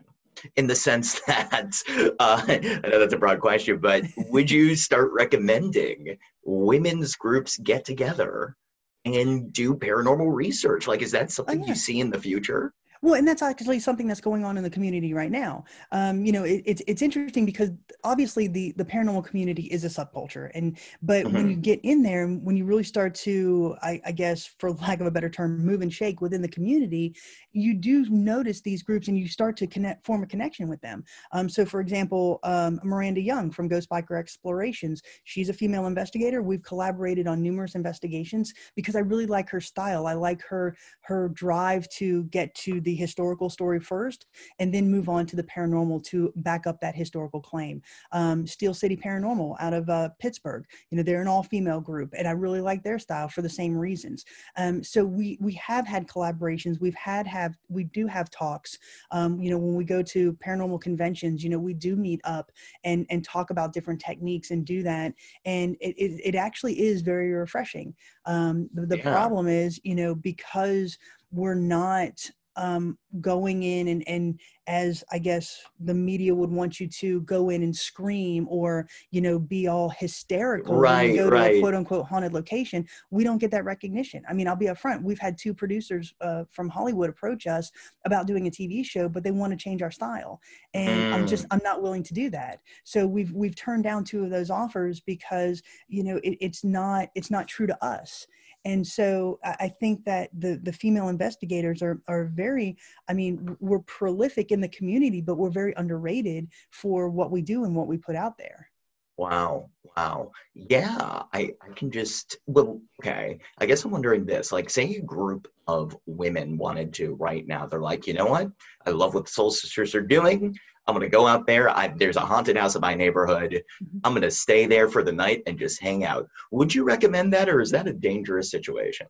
In the sense (laughs) that, uh, I know that's a broad question, but (laughs) would you start recommending women's groups get together and do paranormal research? Like, is that something
yeah.
you see in the future?
Well, and that's actually something that's going on in the community right now. Um, you know, it, it's it's interesting because obviously the the paranormal community is a subculture, and but when you get in there, and when you really start to, I, I guess, for lack of a better term, move and shake within the community, you do notice these groups, and you start to connect, form a connection with them. Um, so, for example, um, Miranda Young from Ghost Biker Explorations, she's a female investigator. We've collaborated on numerous investigations because I really like her style. I like her her drive to get to the historical story first and then move on to the paranormal to back up that historical claim. Um, Steel City Paranormal out of uh, Pittsburgh, you know, they're an all female group and I really like their style for the same reasons. Um, so we, we have had collaborations. We've had, have, we do have talks. Um, you know, when we go to paranormal conventions, you know, we do meet up and, and talk about different techniques and do that. And it, it, it actually is very refreshing. Um, the the
Yeah.
problem is, you know, because we're not um, going in and, and as I guess the media would want you to go in and scream or, you know, be all hysterical when
Right,
you go to a
right.
quote unquote haunted location. We don't get that recognition. I mean, I'll be upfront. We've had two producers uh, from Hollywood approach us about doing a TV show, but they want to change our style. And I'm just, I'm not willing to do that. So we've, we've turned down two of those offers because, you know, it, it's not, it's not true to us and so I think that the the female investigators are are very I mean we're prolific in the community, but we're very underrated for what we do and what we put out there.
Wow. Wow. Yeah, I, I can just, well, okay. I guess I'm wondering this. Like, say a group of women wanted to right now, they're like, you know what? I love what the Soul Sisters are doing. I'm going to go out there. I, there's a haunted house in my neighborhood.
Mhm.
I'm going to stay there for the night and just hang out. Would you recommend that, or is that a dangerous situation?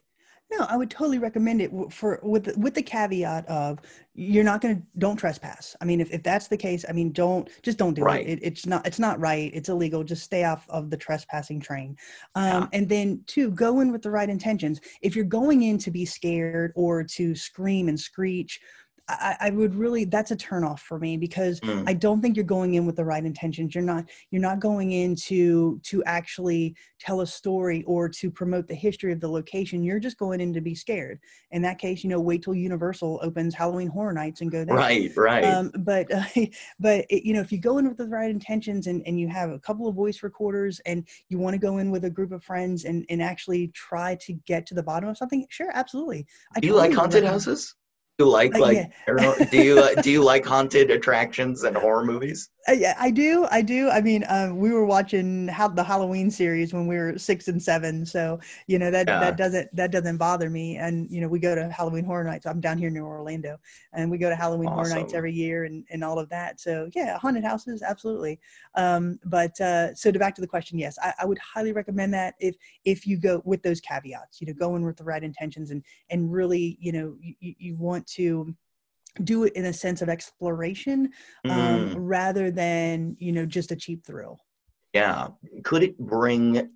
No, I would totally recommend it for with the, with the caveat of you're not going to don't trespass. I mean, if, if that's the case, I mean, don't just don't do
Right.
it. it. It's not it's not right. It's illegal. Just stay off of the trespassing train. Um,
Yeah.
And then two, go in with the right intentions. If you're going in to be scared or to scream and screech. I, I would really that's a turnoff for me because
Mm.
I don't think you're going in with the right intentions. You're not you're not going in to to actually tell a story or to promote the history of the location. You're just going in to be scared. In that case, you know, wait till Universal opens Halloween Horror Nights and go there.
Right, right.
Um, but uh, (laughs) but it, you know, if you go in with the right intentions and, and you have a couple of voice recorders and you want to go in with a group of friends and, and actually try to get to the bottom of something, sure, absolutely. I
Do you like haunted houses? You like
Uh,
like
yeah.
do you uh, do you like haunted attractions and horror movies?
I, I do, I do. I mean, um, we were watching how the Halloween series when we were six and seven, so you know that
Yeah.
that doesn't that doesn't bother me. And you know, we go to Halloween Horror Nights. I'm down here near Orlando, and we go to Halloween Horror Nights every year, and and all of that. So yeah, haunted houses, absolutely. Um, but uh, so to back to the question, yes, I, I would highly recommend that if if you go with those caveats, you know, go in with the right intentions and and really, you know, you, you- you want to do it in a sense of exploration um,
Mm,
rather than you know just a cheap thrill.
yeah. Could it bring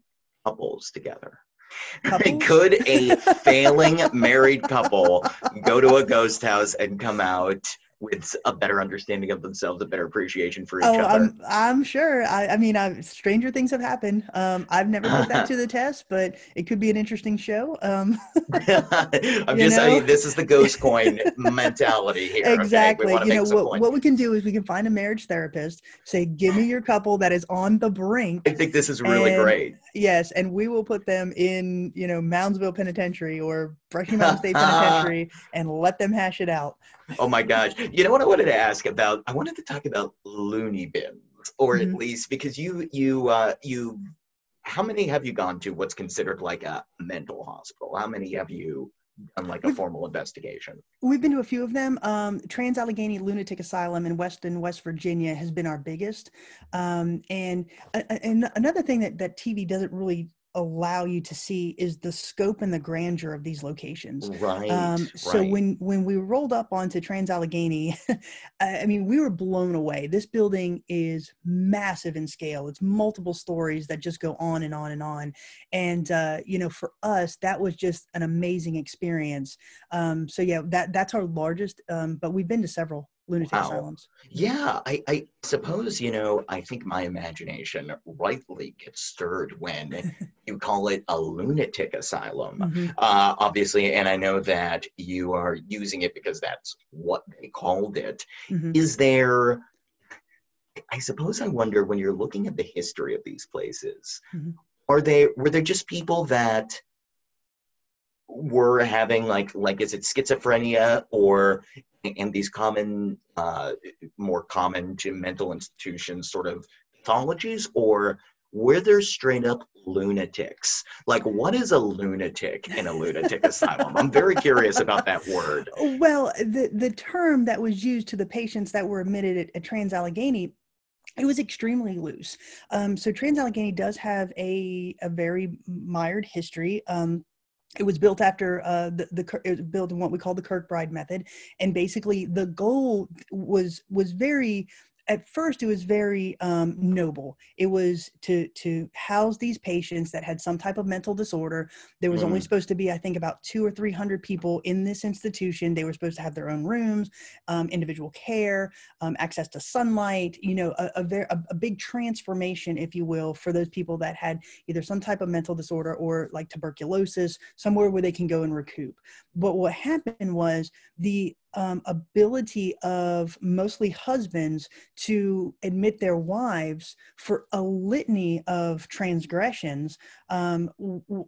couples together? (laughs)
Couples?
Could a (laughs) failing married couple go to a ghost house and come out with a better understanding of themselves, a better appreciation for each
Oh,
other?
I'm I'm sure. I, I mean, i stranger things have happened. Um, I've never put that (laughs) to the test, but it could be an interesting show. Um, (laughs)
I'm (laughs) just saying this is the ghost coin mentality here.
exactly.
wanna
You know what?
point.
What we can do is we can find a marriage therapist. Say, give me your couple that is on the brink.
I think this is really
And-
great.
Yes, and we will put them in, you know, Moundsville Penitentiary or Brushy Mountain State Penitentiary (laughs) and let them hash it out.
Oh my gosh. You know what I wanted to ask about? I wanted to talk about loony bins, or at
Mhm.
least because you you uh you how many have you gone to what's considered like a mental hospital? How many have you done like a
We've-
formal investigation?
We've been to a few of them. Um, Trans Allegheny Lunatic Asylum in Weston, West Virginia, has been our biggest. Um, and, a- and another thing that, that TV doesn't really allow you to see is the scope and the grandeur of these locations.
Right.
Um, so
right.
when when we rolled up onto Trans Allegheny, (laughs) I I mean, we were blown away. This building is massive in scale. It's multiple stories that just go on and on and on. And uh, you know, for us, that was just an amazing experience. Um, so yeah, that that's our largest. Um, but we've been to several lunatic
Wow.
asylums.
Yeah, I, I suppose, you know, I think my imagination rightly gets stirred when (laughs) you call it a lunatic asylum.
Mhm.
Uh, obviously, and I know that you are using it because that's what they called it.
Mhm.
Is there, I suppose I wonder when you're looking at the history of these places,
Mhm.
are they, were there just people that were having like, like, is it schizophrenia or, and these common, uh, more common to mental institutions sort of pathologies, or were there straight up lunatics? Like, what is a lunatic in a lunatic (laughs) asylum? I'm very curious about that word.
Well, the the term that was used to the patients that were admitted at, at Trans Allegheny, it was extremely loose. Um, so Trans Allegheny does have a a very mired history. Um, it was built after uh, the the it was built in what we call the Kirkbride method, and basically the goal was was very. At first, it was very um, noble. It was to to house these patients that had some type of mental disorder. There was only
Mhm.
supposed to be, I think, about two or three hundred people in this institution. They were supposed to have their own rooms, um, individual care, um, access to sunlight. You know, a, a a, a big transformation, if you will, for those people that had either some type of mental disorder or like tuberculosis, somewhere where they can go and recoup. But what happened was the um, ability of mostly husbands to admit their wives for a litany of transgressions um,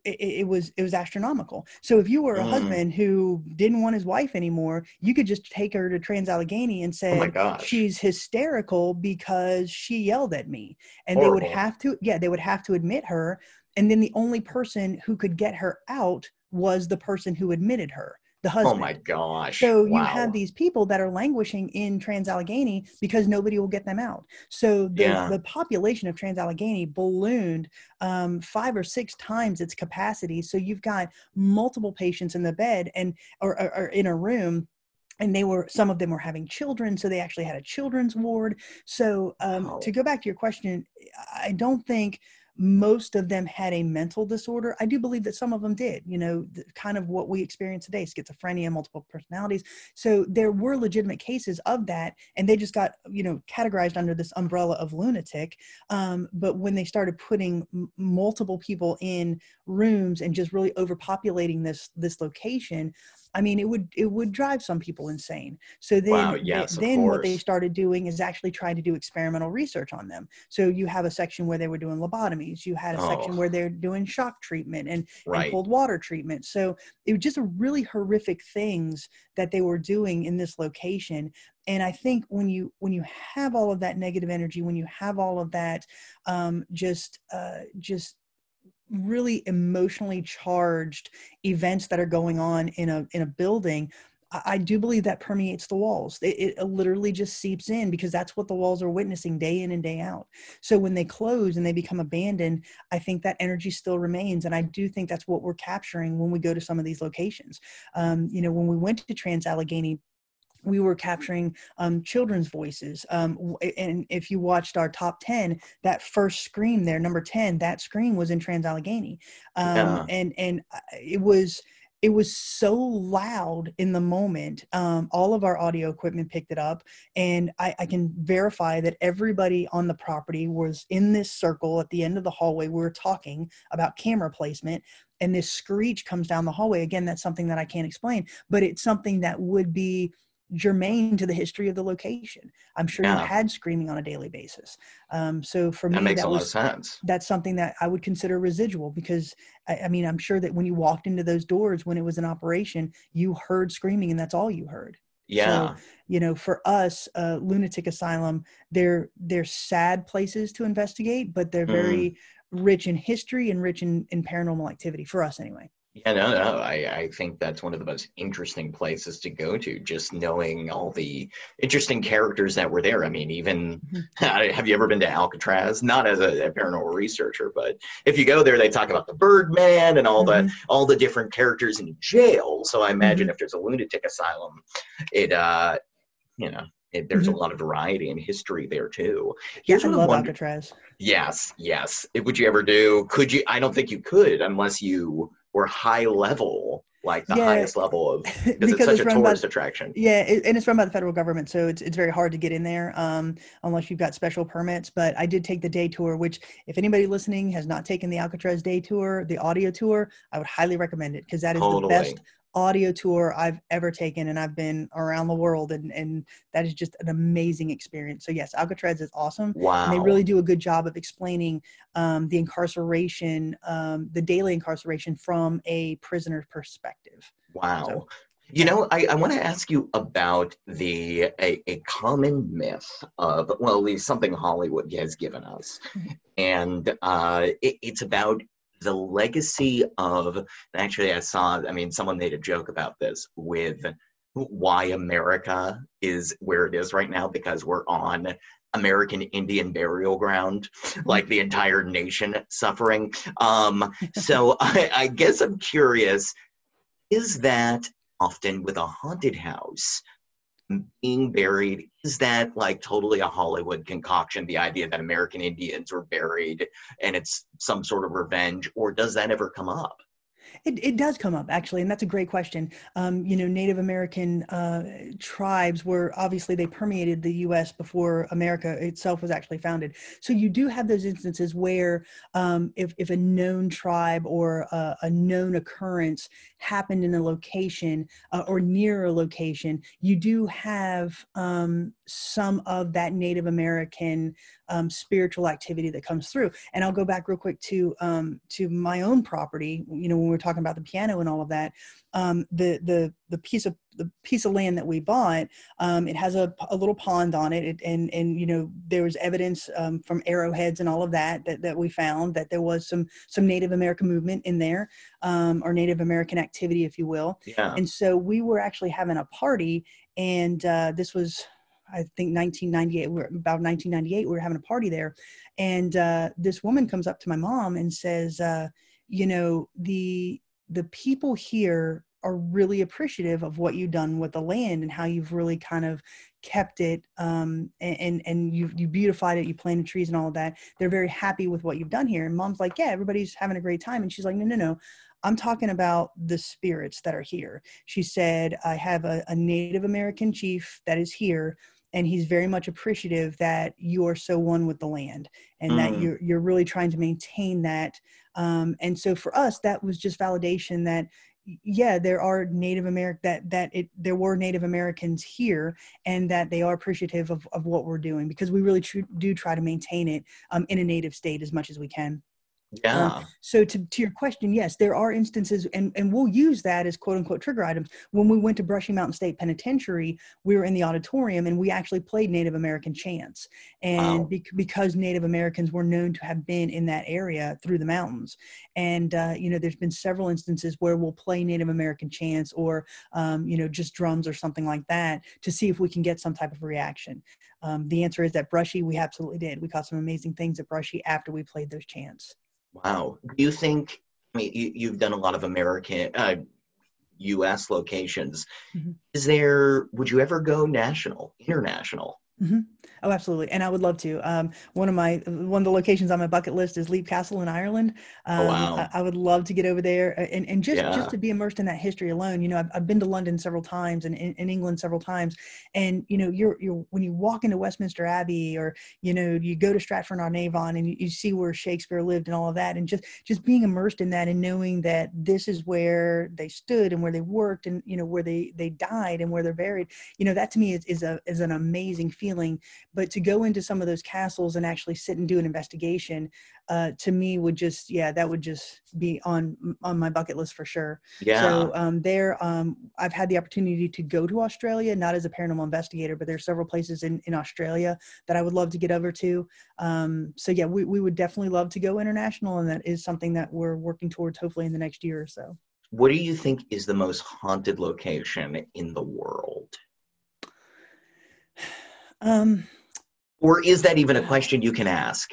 it, it was it was astronomical. So if you were a
Mm.
husband who didn't want his wife anymore, you could just take her to Trans Allegheny and
Oh
say
gosh.
she's hysterical because she yelled at me, and they would have to yeah they would have to admit her, and then the only person who could get her out was the person who admitted her, the
Oh
husband.
my gosh.
So you have these people that are languishing in Trans Allegheny because nobody will get them out. So the,
Yeah.
the population of Trans Allegheny ballooned um, five or six times its capacity. So you've got multiple patients in the bed and or, or, or in a room. And they were some of them were having children, so they actually had a children's ward. So um,
Wow.
to go back to your question, I don't think most of them had a mental disorder. I do believe that some of them did, you know, th- kind of what we experience today schizophrenia, multiple personalities. So there were legitimate cases of that, and they just got, you know, categorized under this umbrella of lunatic. Um, but when they started putting m- multiple people in rooms and just really overpopulating this this location, I mean, it would it would drive some people insane. So then,
Wow, yes,
then what they started doing is actually trying to do experimental research on them. So you have a section where they were doing lobotomies. You had a section
Oh.
where they're doing shock treatment and, and cold water treatment. So it was just a really horrific things that they were doing in this location. And I think when you when you have all of that negative energy, when you have all of that, um, just uh, just really emotionally charged events that are going on in a in a building I do believe that permeates the walls. It, it literally just seeps in because that's what the walls are witnessing day in and day out. So when they close and they become abandoned, I think that energy still remains, and I do think that's what we're capturing when we go to some of these locations. Um, you know, when we went to Trans Allegheny, we were capturing um, children's voices. Um, and if you watched our top 10, that first scream there, number 10, that scream was in Trans Allegheny. Um,
Yeah.
And, and uh, it was, it was so loud in the moment. Um, all of our audio equipment picked it up. And I, I can verify that everybody on the property was in this circle at the end of the hallway. We were talking about camera placement and this screech comes down the hallway. Again, that's something that I can't explain, but it's something that would be germane to the history of the location. I'm sure
Yeah.
you had screaming on a daily basis. Um, so for
That
me,
makes
that
a lot
was
of sense.
that's something that I would consider residual because I, I mean I'm sure that when you walked into those doors when it was in operation, you heard screaming and that's all you heard.
Yeah.
You know, for us, uh, lunatic asylum, they're they're sad places to investigate, but they're
Mm.
very rich in history and rich in, in paranormal activity for us anyway.
Yeah, no, no. I, I think that's one of the most interesting places to go to, just knowing all the interesting characters that were there. I mean, even (laughs) have you ever been to Alcatraz? Not as a, a paranormal researcher, but if you go there, they talk about the Birdman and all the
Mhm.
all the different characters in jail. So I imagine
Mm-hmm.
if there's a lunatic asylum, it uh, you know, it, there's a lot of variety and history there too.
Mm-hmm. Yeah,
Here's
I love
wondering-
Alcatraz.
Yes, yes. It- Would you ever do? Could you? I don't think you could unless you were high level, like the
Yeah,
highest level of, because it's such
it's
a
run by
tourist attraction.
Yeah, it, and it's run by the federal government, so it's it's very hard to get in there um, unless you've got special permits. But I did take the day tour, which if anybody listening has not taken the Alcatraz day tour, the audio tour, I would highly recommend it because that is the best audio tour I've ever taken, and I've been around the world, and and that is just an amazing experience. So yes, Alcatraz is awesome.
Wow.
And they really do a good job of explaining um, the incarceration, um, the daily incarceration from a prisoner's perspective.
Wow.
So,
You know, I, I want to ask you about the a, a common myth of well, at least something Hollywood has given us,
Mhm.
and uh, it, it's about the legacy of. Actually, I saw. I mean, someone made a joke about this with why America is where it is right now because we're on American Indian burial ground, like the entire nation suffering. Um, so (laughs) I, I guess I'm curious is that often with a haunted house being buried is that like totally a hollywood concoction the idea that american indians were buried and it's some sort of revenge or does that ever come up
It, it does come up actually, and that's a great question. Um, you know, Native American uh, tribes were obviously they permeated the U.S. before America itself was actually founded. So you do have those instances where um, if if a known tribe or a, a known occurrence happened in a location uh, or near a location, you do have um, some of that Native American um, spiritual activity that comes through. And I'll go back real quick to um, to my own property. You know, when we are talking about the piano and all of that, um, the the the piece of the piece of land that we bought, um, it has a, a little pond on it, it and and you know there was evidence um, from arrowheads and all of that, that that we found that there was some some Native American movement in there, um, or Native American activity, if you will.
yeah
And so we were actually having a party, and uh, this was, I think, 1998. We're about 1998. We were having a party there, and uh, this woman comes up to my mom and says, uh, "You know, the the people here are really appreciative of what you've done with the land and how you've really kind of kept it um, and and you you beautified it you planted trees and all of that they're very happy with what you've done here and mom's like yeah everybody's having a great time and she's like no no no i'm talking about the spirits that are here she said i have a, a native american chief that is here and he's very much appreciative that you are so one with the land and that
Mm.
you're you're really trying to maintain that um, and so for us that was just validation that yeah, there are Native American that that it there were Native Americans here, and that they are appreciative of of what we're doing because we really tr- do try to maintain it um, in a native state as much as we can.
Yeah.
Um, so to, to your question, yes, there are instances, and, and we'll use that as quote unquote trigger items. When we went to Brushy Mountain State Penitentiary, we were in the auditorium and we actually played Native American chants. And
Wow.
bec- because Native Americans were known to have been in that area through the mountains. And, uh, you know, there's been several instances where we'll play Native American chants or, um, you know, just drums or something like that to see if we can get some type of reaction. Um, the answer is that Brushy, we absolutely did. We caught some amazing things at Brushy after we played those chants.
Wow. Do you think, I mean, you, you've done a lot of American, uh, US locations.
Mhm.
Is there, would you ever go national, international?
Oh, absolutely, and I would love to. Um, one of my one of the locations on my bucket list is Leap Castle in Ireland. Um,
Oh, wow.
I, I would love to get over there uh, and, and just
Yeah.
just to be immersed in that history alone. You know, I've, I've been to London several times and in, in England several times, and you know, you're you're when you walk into Westminster Abbey or you know you go to Stratford on Avon and you, you see where Shakespeare lived and all of that, and just just being immersed in that and knowing that this is where they stood and where they worked and you know where they they died and where they're buried. You know, that to me is is a is an amazing feeling but to go into some of those castles and actually sit and do an investigation uh, to me would just yeah that would just be on on my bucket list for sure
Yeah.
so um, there um, i've had the opportunity to go to australia not as a paranormal investigator but there's several places in, in australia that i would love to get over to um, so yeah we, we would definitely love to go international and that is something that we're working towards hopefully in the next year or so
what do you think is the most haunted location in the world?
Um,
Or is that even a question you can ask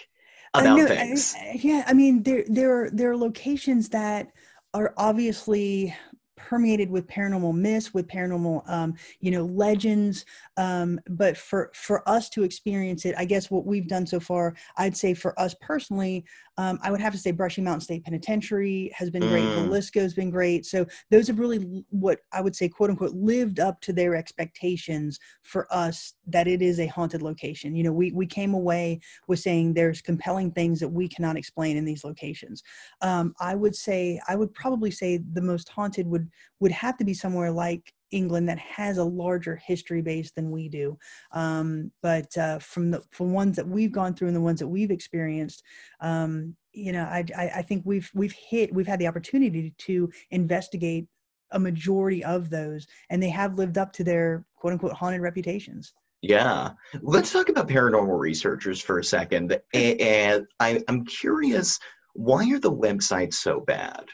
about
know,
things?
I- yeah, I mean, there there are there are locations that are obviously permeated with paranormal myths, with paranormal, um, you know, legends. Um, but for for us to experience it, I guess what we've done so far, I'd say for us personally, um, I would have to say Brushy Mountain State Penitentiary has been great.
Mm.
Villisca's been great. So those have really what I would say, quote unquote, lived up to their expectations for us that it is a haunted location. You know, we we came away with saying there's compelling things that we cannot explain in these locations. Um, I would say I would probably say the most haunted would would have to be somewhere like England that has a larger history base than we do. Um, but uh, from the from ones that we've gone through and the ones that we've experienced, um, you know, I, I I think we've we've hit we've had the opportunity to investigate a majority of those, and they have lived up to their quote unquote haunted reputations.
Yeah. Let's talk about paranormal researchers for a second. And I, I'm curious, why are the websites so bad?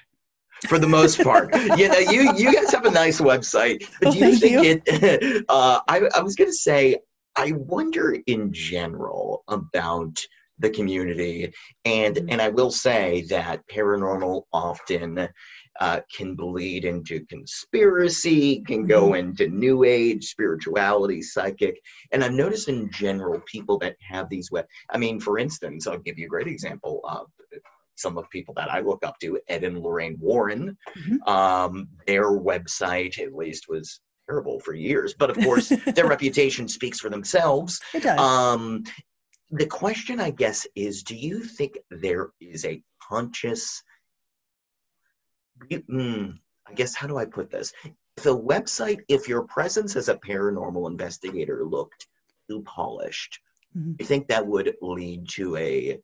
For the most part, (laughs) you know, you you guys have a nice website, but
Oh,
do you think it? (laughs) Uh, I I was gonna say, I wonder in general about the community, and and I will say that paranormal often uh, can bleed into conspiracy, can go into new age, spirituality, psychic. And I've noticed in general, people that have these web, I mean, for instance, I'll give you a great example of some of people that I look up to, Ed and Lorraine Warren.
Mhm.
Um, their website, at least, was terrible for years. But of (laughs) course, their reputation speaks for themselves.
It does.
Um, the question, I guess, is do you think there is a conscious, mm, I guess, how do I put this? If a website, if your presence as a paranormal investigator looked too polished,
Mhm.
you think that would lead to a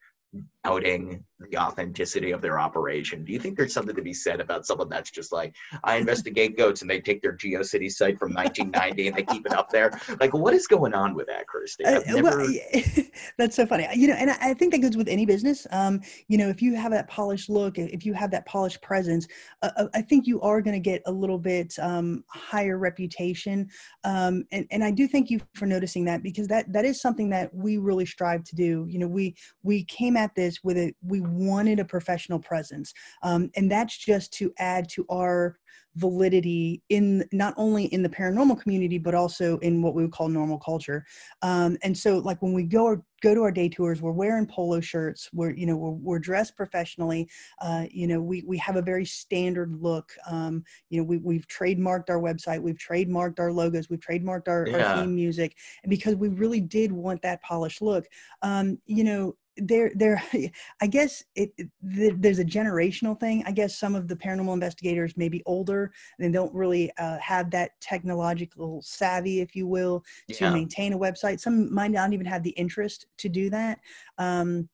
doubting the authenticity of their operation? Do you think there's something to be said about someone that's just like, I investigate goats and they take their GeoCity site from 1990 and they keep it up there? Like, what is going on with that, Kirsty?
Uh, well, yeah, (laughs) that's so funny. You know, and I, I think that goes with any business. Um, you know, if you have that polished look, if you have that polished presence, uh, uh, I think you are going to get a little bit um, higher reputation. Um, and and I do thank you for noticing that because that that is something that we really strive to do. You know, we we came at this with it. We wanted a professional presence, um, and that's just to add to our validity in not only in the paranormal community but also in what we would call normal culture um, and so like when we go go to our day tours we're wearing polo shirts we're you know we're, we're dressed professionally uh, you know we, we have a very standard look um, you know we, we've trademarked our website we've trademarked our logos we've trademarked our,
Yeah.
our theme music because we really did want that polished look um, you know there there (laughs) i guess it, it, there's a generational thing. I guess some of the paranormal investigators may be older and don't really uh, have that technological savvy if you will to yeah. maintain a website. Some might not even have the interest to do that. Um,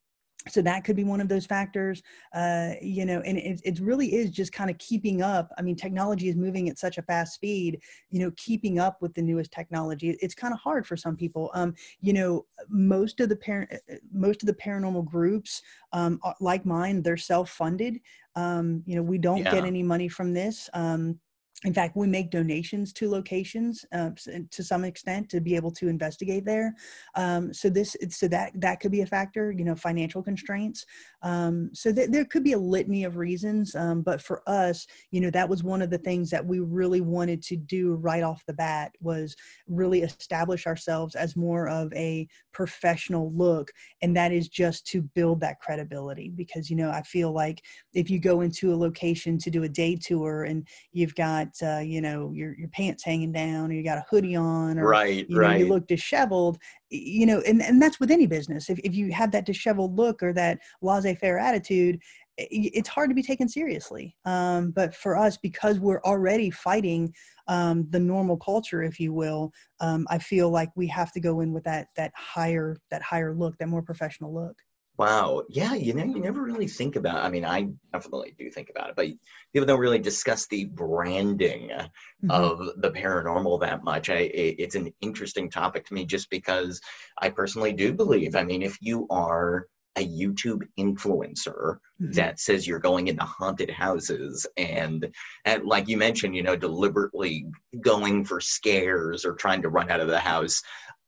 so that could be one of those factors uh, you know and it, it really is just kind of keeping up. I mean technology is moving at such a fast speed you know keeping up with the newest technology. It's kind of hard for some people. Um, you know most of the parent uh, uh, most of the paranormal groups um, like mine they're self-funded. Um, you know we don't yeah. get any money from this. Um, in fact, we make donations to locations uh, to some extent to be able to investigate there. Um, so this, so that that could be a factor. You know, financial constraints. Um, so th- there could be a litany of reasons. Um, but for us, you know, that was one of the things that we really wanted to do right off the bat was really establish ourselves as more of a professional look, and that is just to build that credibility. Because you know, I feel like if you go into a location to do a day tour and you've got uh, you know your your pants hanging down or you got a hoodie on or
right,
you,
know, right.
you look disheveled you know and, and that's with any business. If, if you have that disheveled look or that laissez-faire attitude it's hard to be taken seriously. Um, but for us because we're already fighting um, the normal culture if you will um, i feel like we have to go in with that that higher that higher look that more professional look
Wow. Yeah, you know, you never really think about I mean, I definitely do think about it, but people don't really discuss the branding mm-hmm. of the paranormal that much. I it, it's an interesting topic to me just because I personally do believe, I mean, if you are a YouTube influencer mm-hmm. that says you're going into haunted houses and, and like you mentioned, you know, deliberately going for scares or trying to run out of the house,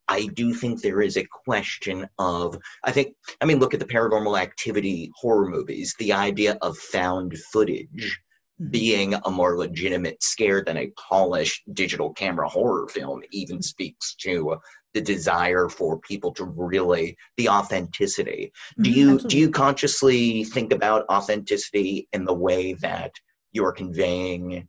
I do think there is a question of, I think, I mean, look at the paranormal activity horror movies, the idea of found footage mm-hmm. being a more legitimate scare than a polished digital camera horror film even speaks to the desire for people to really the authenticity. Do mm-hmm, you Absolutely. do you consciously think about authenticity in the way that you are conveying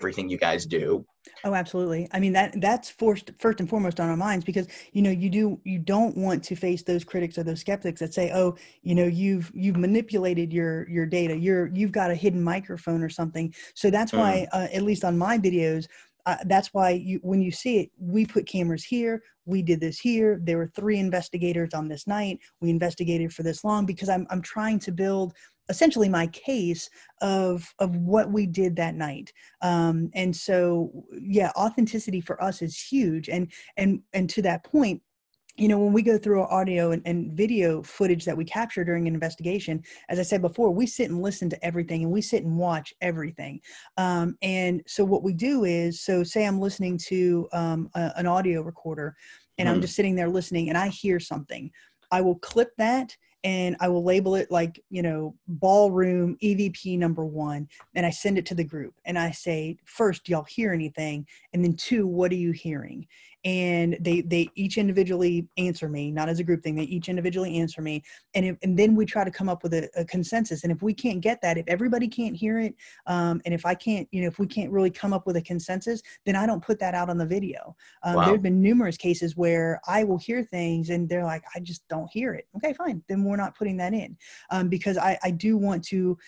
everything you guys do?
Oh, absolutely. I mean that that's first first and foremost on our minds because you know you do you don't want to face those critics or those skeptics that say, oh, you know you've you've manipulated your your data, you're you've got a hidden microphone or something. So that's mm. why, uh, at least on my videos, uh, that's why you when you see it we put cameras here we did this here there were three investigators on this night we investigated for this long because i'm, I'm trying to build essentially my case of of what we did that night. Um, and so yeah authenticity for us is huge and and and to that point you know when we go through our audio and, and, video footage that we capture during an investigation as i said before we sit and listen to everything and we sit and watch everything um, and so what we do is so say i'm listening to um, a, an audio recorder and mm-hmm. i'm just sitting there listening and i hear something i will clip that and I will label it like, you know, ballroom EVP number one. And I send it to the group and I say, first, y'all hear anything? And then two, what are you hearing? And they they each individually answer me not as a group thing they each individually answer me. And if, and then we try to come up with a, a, consensus. And if we can't get that if everybody can't hear it um, and if i can't you know if we can't really come up with a consensus then i don't put that out on the video. Um, wow. there have been numerous cases where i will hear things and they're like i just don't hear it. Okay fine. Then we're not putting that in um, because I, I do want to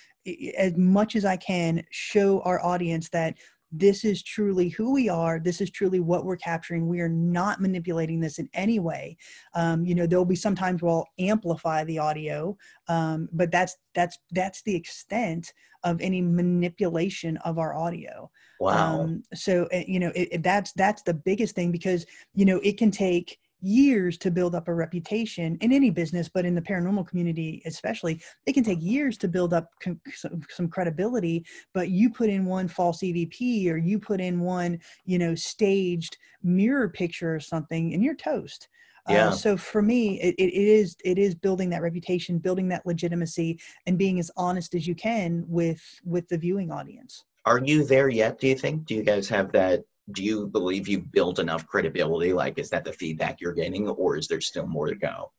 as much as i can show our audience that this is truly who we are. This is truly what we're capturing. We are not manipulating this in any way. Um, you know there'll be sometimes we'll amplify the audio um, but that's that's that's the extent of any manipulation of our audio.
Wow. Um,
so eh, you know it, it, that's that's the biggest thing because you know it can take years to build up a reputation in any business, but in the paranormal community especially, it can take years to build up com- some, some, credibility. But you put in one false EVP or you put in one, you know, staged mirror picture or something, and you're toast. Uh, yeah. Uh, so for me, it, it is it is building that reputation, building that legitimacy, and being as honest as you can with with the viewing audience.
Are you there yet? Do you think? Do you guys have that do you believe you've built enough credibility? Like, is that the feedback you're getting, or is there still more to go?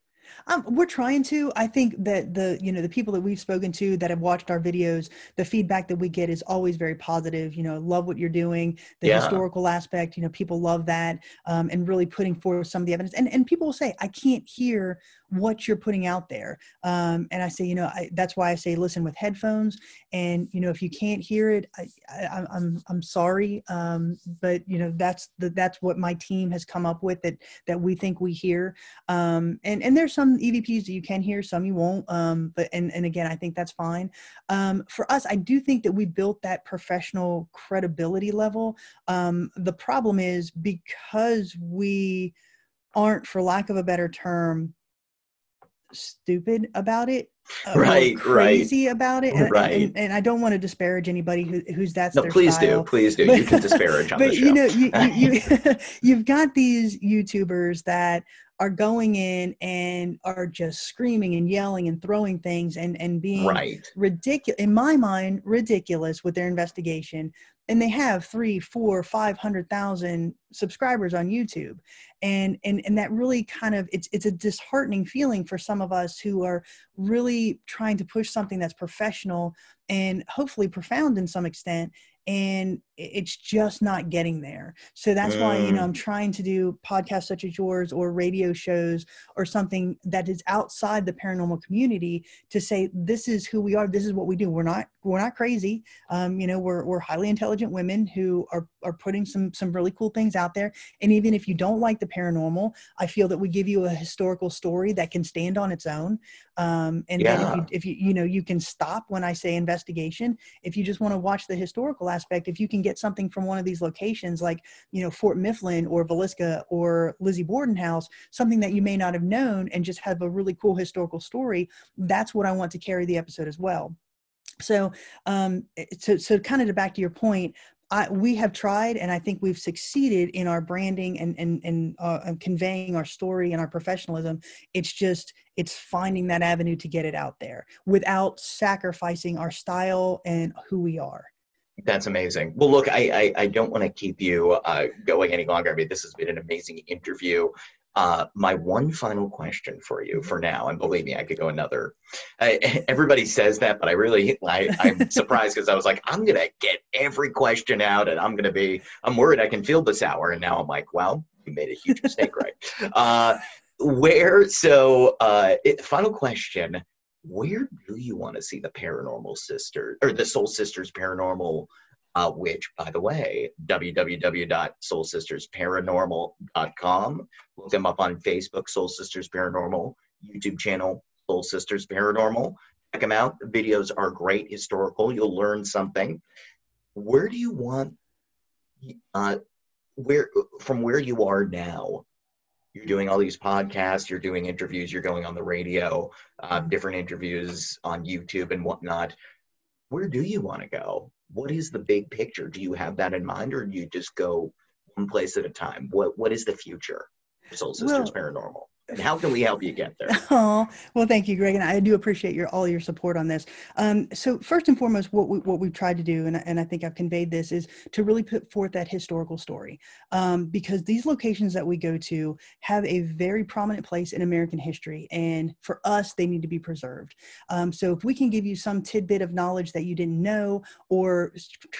Um, we're trying to. I think that the you know the people that we've spoken to that have watched our videos, the feedback that we get is always very positive. You know, love what you're doing. The yeah. historical aspect, you know, people love that, um, and really putting forth some of the evidence. And and people will say, I can't hear what you're putting out there. Um, and I say, you know, I, that's why I say listen with headphones. And you know, if you can't hear it, I, am I'm I'm sorry, um, but you know, that's the that's what my team has come up with that that we think we hear. Um, and and there's some EVPs that you can hear, some you won't. Um, but and and again, I think that's fine. Um, for us, I do think that we built that professional credibility level. Um, the problem is because we aren't, for lack of a better term, stupid about it
uh, right
crazy
right.
about it and, right. and, and, i don't want to disparage anybody who, who's that's
no please
style.
do please do but, you can disparage (laughs) on but
you know you, you, you (laughs) (laughs) you've got these youtubers that are going in and are just screaming and yelling and throwing things and and being
right.
ridiculous in my mind ridiculous with their investigation and they have three four five hundred thousand subscribers on youtube and and and that really kind of it's it's a disheartening feeling for some of us who are really trying to push something that's professional and hopefully profound in some extent and it's just not getting there. So that's why, you know, I'm mm. trying to do podcasts such as yours or radio shows or something that is outside the paranormal community to say, this is who we are. This is what we do. We're not, we're not crazy. Um, you know, we're, we're highly intelligent women who are, are putting some, some really cool things out there. And even if you don't like the paranormal, I feel that we give you a historical story that can stand on its own. Um, and yeah. then if you, if you, you know, you can stop when I say investigation, if you just want to watch the historical aspect, if you can get something from one of these locations like you know fort mifflin or villisca or lizzie borden house something that you may not have known and just have a really cool historical story that's what i want to carry the episode as well so um so so kind of to back to your point I, we have tried and I think we've succeeded in our branding and, and, and, uh, and conveying our story and our professionalism. It's just, it's finding that avenue to get it out there without sacrificing our style and who we are.
That's amazing. Well, look, I I, I don't want to keep you uh, going any longer. I mean, this has been an amazing interview. Uh, my one final question for you for now, and believe me, I could go another. I, (laughs) everybody says that, but I really, I, I'm surprised because I was like, I'm gonna get every question out, and I'm gonna be, I'm worried I can field this hour, and now I'm like, well, you made a huge mistake, right? (laughs) Uh, where? So, uh, it, final question: where do you want to see the paranormal sister or the soul sisters paranormal uh, which by the way www.soulsistersparanormal.com look them up on facebook soul sisters paranormal. Youtube channel soul sisters paranormal. Check them out. The videos are great historical. You'll learn something. Where do you want uh, where from where you are now? You're doing all these podcasts, you're doing interviews, you're going on the radio, uh, different interviews on YouTube and whatnot. Where do you want to go? What is the big picture? Do you have that in mind, or do you just go one place at a time? What What is the future Soul Sisters well, Paranormal? And how can we help you get there? (laughs)
Oh, well, thank you, Greg, and I do appreciate your all your support on this. Um, so first and foremost, what we what we've tried to do, and, and I think I've conveyed this, is to really put forth that historical story, um, because these locations that we go to have a very prominent place in American history, and for us, they need to be preserved. Um, so if we can give you some tidbit of knowledge that you didn't know, or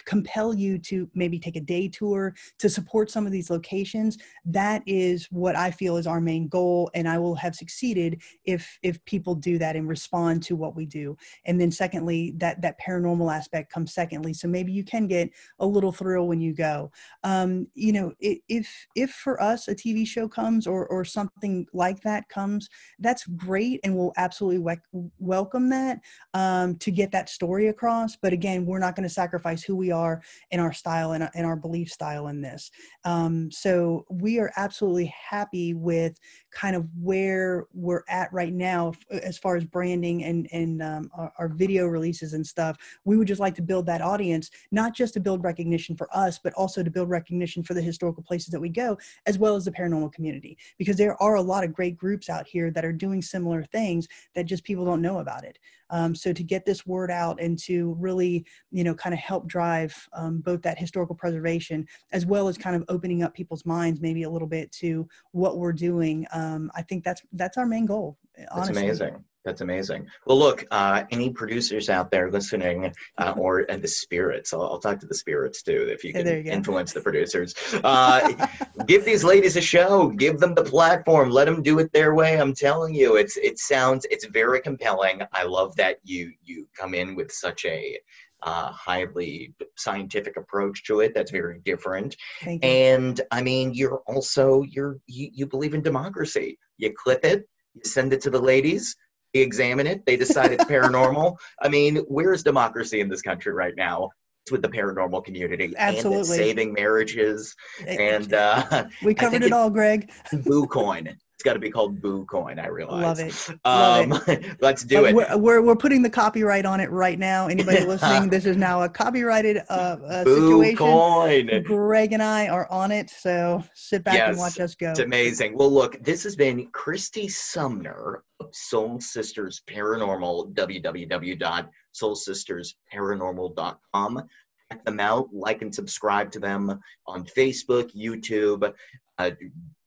compel you to maybe take a day tour to support some of these locations, that is what I feel is our main goal and i will have succeeded if if people do that and respond to what we do. And then secondly that that paranormal aspect comes secondly. So maybe you can get a little thrill when you go. Um, you know if if for us a tv show comes or or something like that comes that's great and we'll absolutely we- welcome that um, to get that story across. But again we're not going to sacrifice who we are in our style and, and our belief style in this. Um, so we are absolutely happy with kind of where we're at right now as far as branding and and um, our, our, video releases and stuff we would just like to build that audience not just to build recognition for us but also to build recognition for the historical places that we go as well as the paranormal community. Because there are a lot of great groups out here that are doing similar things that just people don't know about it um, so to get this word out and to really, you know, kind of help drive um, both that historical preservation as well as kind of opening up people's minds maybe a little bit to what we're doing. Um, I think that's that's our main goal.
Honestly. That's amazing. That's amazing. Well, look, uh, any producers out there listening, uh, or and the spirits, I'll, I'll, talk to the spirits too, if you can you influence the producers. Uh, give these ladies a show. Give them the platform. Let them do it their way. I'm telling you, it's it sounds it's very compelling. I love that you you come in with such a uh, highly scientific approach to it that's very different and i mean you're also you're you, you believe in democracy you clip it you send it to the ladies they examine it they decide it's paranormal. (laughs) I mean where is democracy in this country right now? It's with the paranormal community
absolutely.
and saving marriages and (laughs) uh,
we covered it all greg.
Boo coin it's got to be called Boo Coin. I realize.
Love it.
Um,
Love
it. (laughs) let's do it.
We're, we're, we're putting the copyright on it right now. Anybody (laughs) listening, this is now a copyrighted uh, uh,
Boo
situation.
Coin.
Greg and I are on it, so sit back yes, and watch us go.
It's amazing. Well, look, this has been Christy Sumner of Soul Sisters Paranormal. www.soulsistersparanormal.com. Check them out. Like and subscribe to them on Facebook, YouTube. Uh,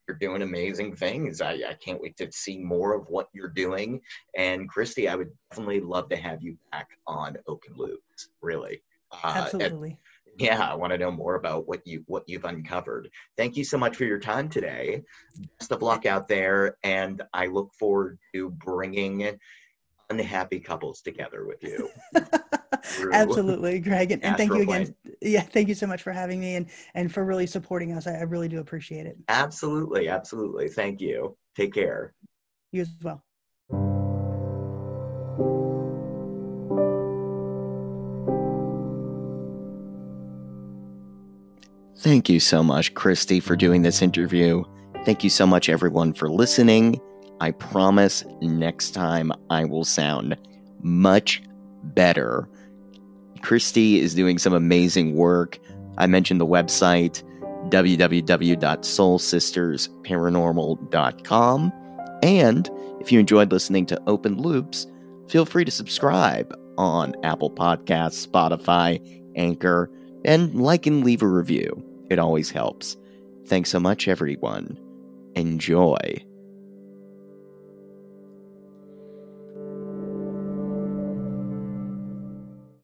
you're doing amazing things. I, I can't wait to see more of what you're doing. And Christy, I would definitely love to have you back on Open Loops. Really.
Uh, Absolutely.
yeah, I want to know more about what you what you've uncovered. Thank you so much for your time today. Best of luck out there, and I look forward to bringing unhappy couples together with you. (laughs)
Absolutely, Greg, and, and thank you again. Yeah, thank you so much for having me and and for really supporting us. I, I really do appreciate it.
Absolutely, absolutely. Thank you. Take care.
You as well.
Thank you so much, Christy, for doing this interview. Thank you so much, everyone, for listening. I promise next time I will sound much better. Christy is doing some amazing work. I mentioned the website www.soulsistersparanormal.com. And if you enjoyed listening to Open Loops, feel free to subscribe on Apple Podcasts, Spotify, Anchor, and like and leave a review. It always helps. Thanks so much, everyone. Enjoy.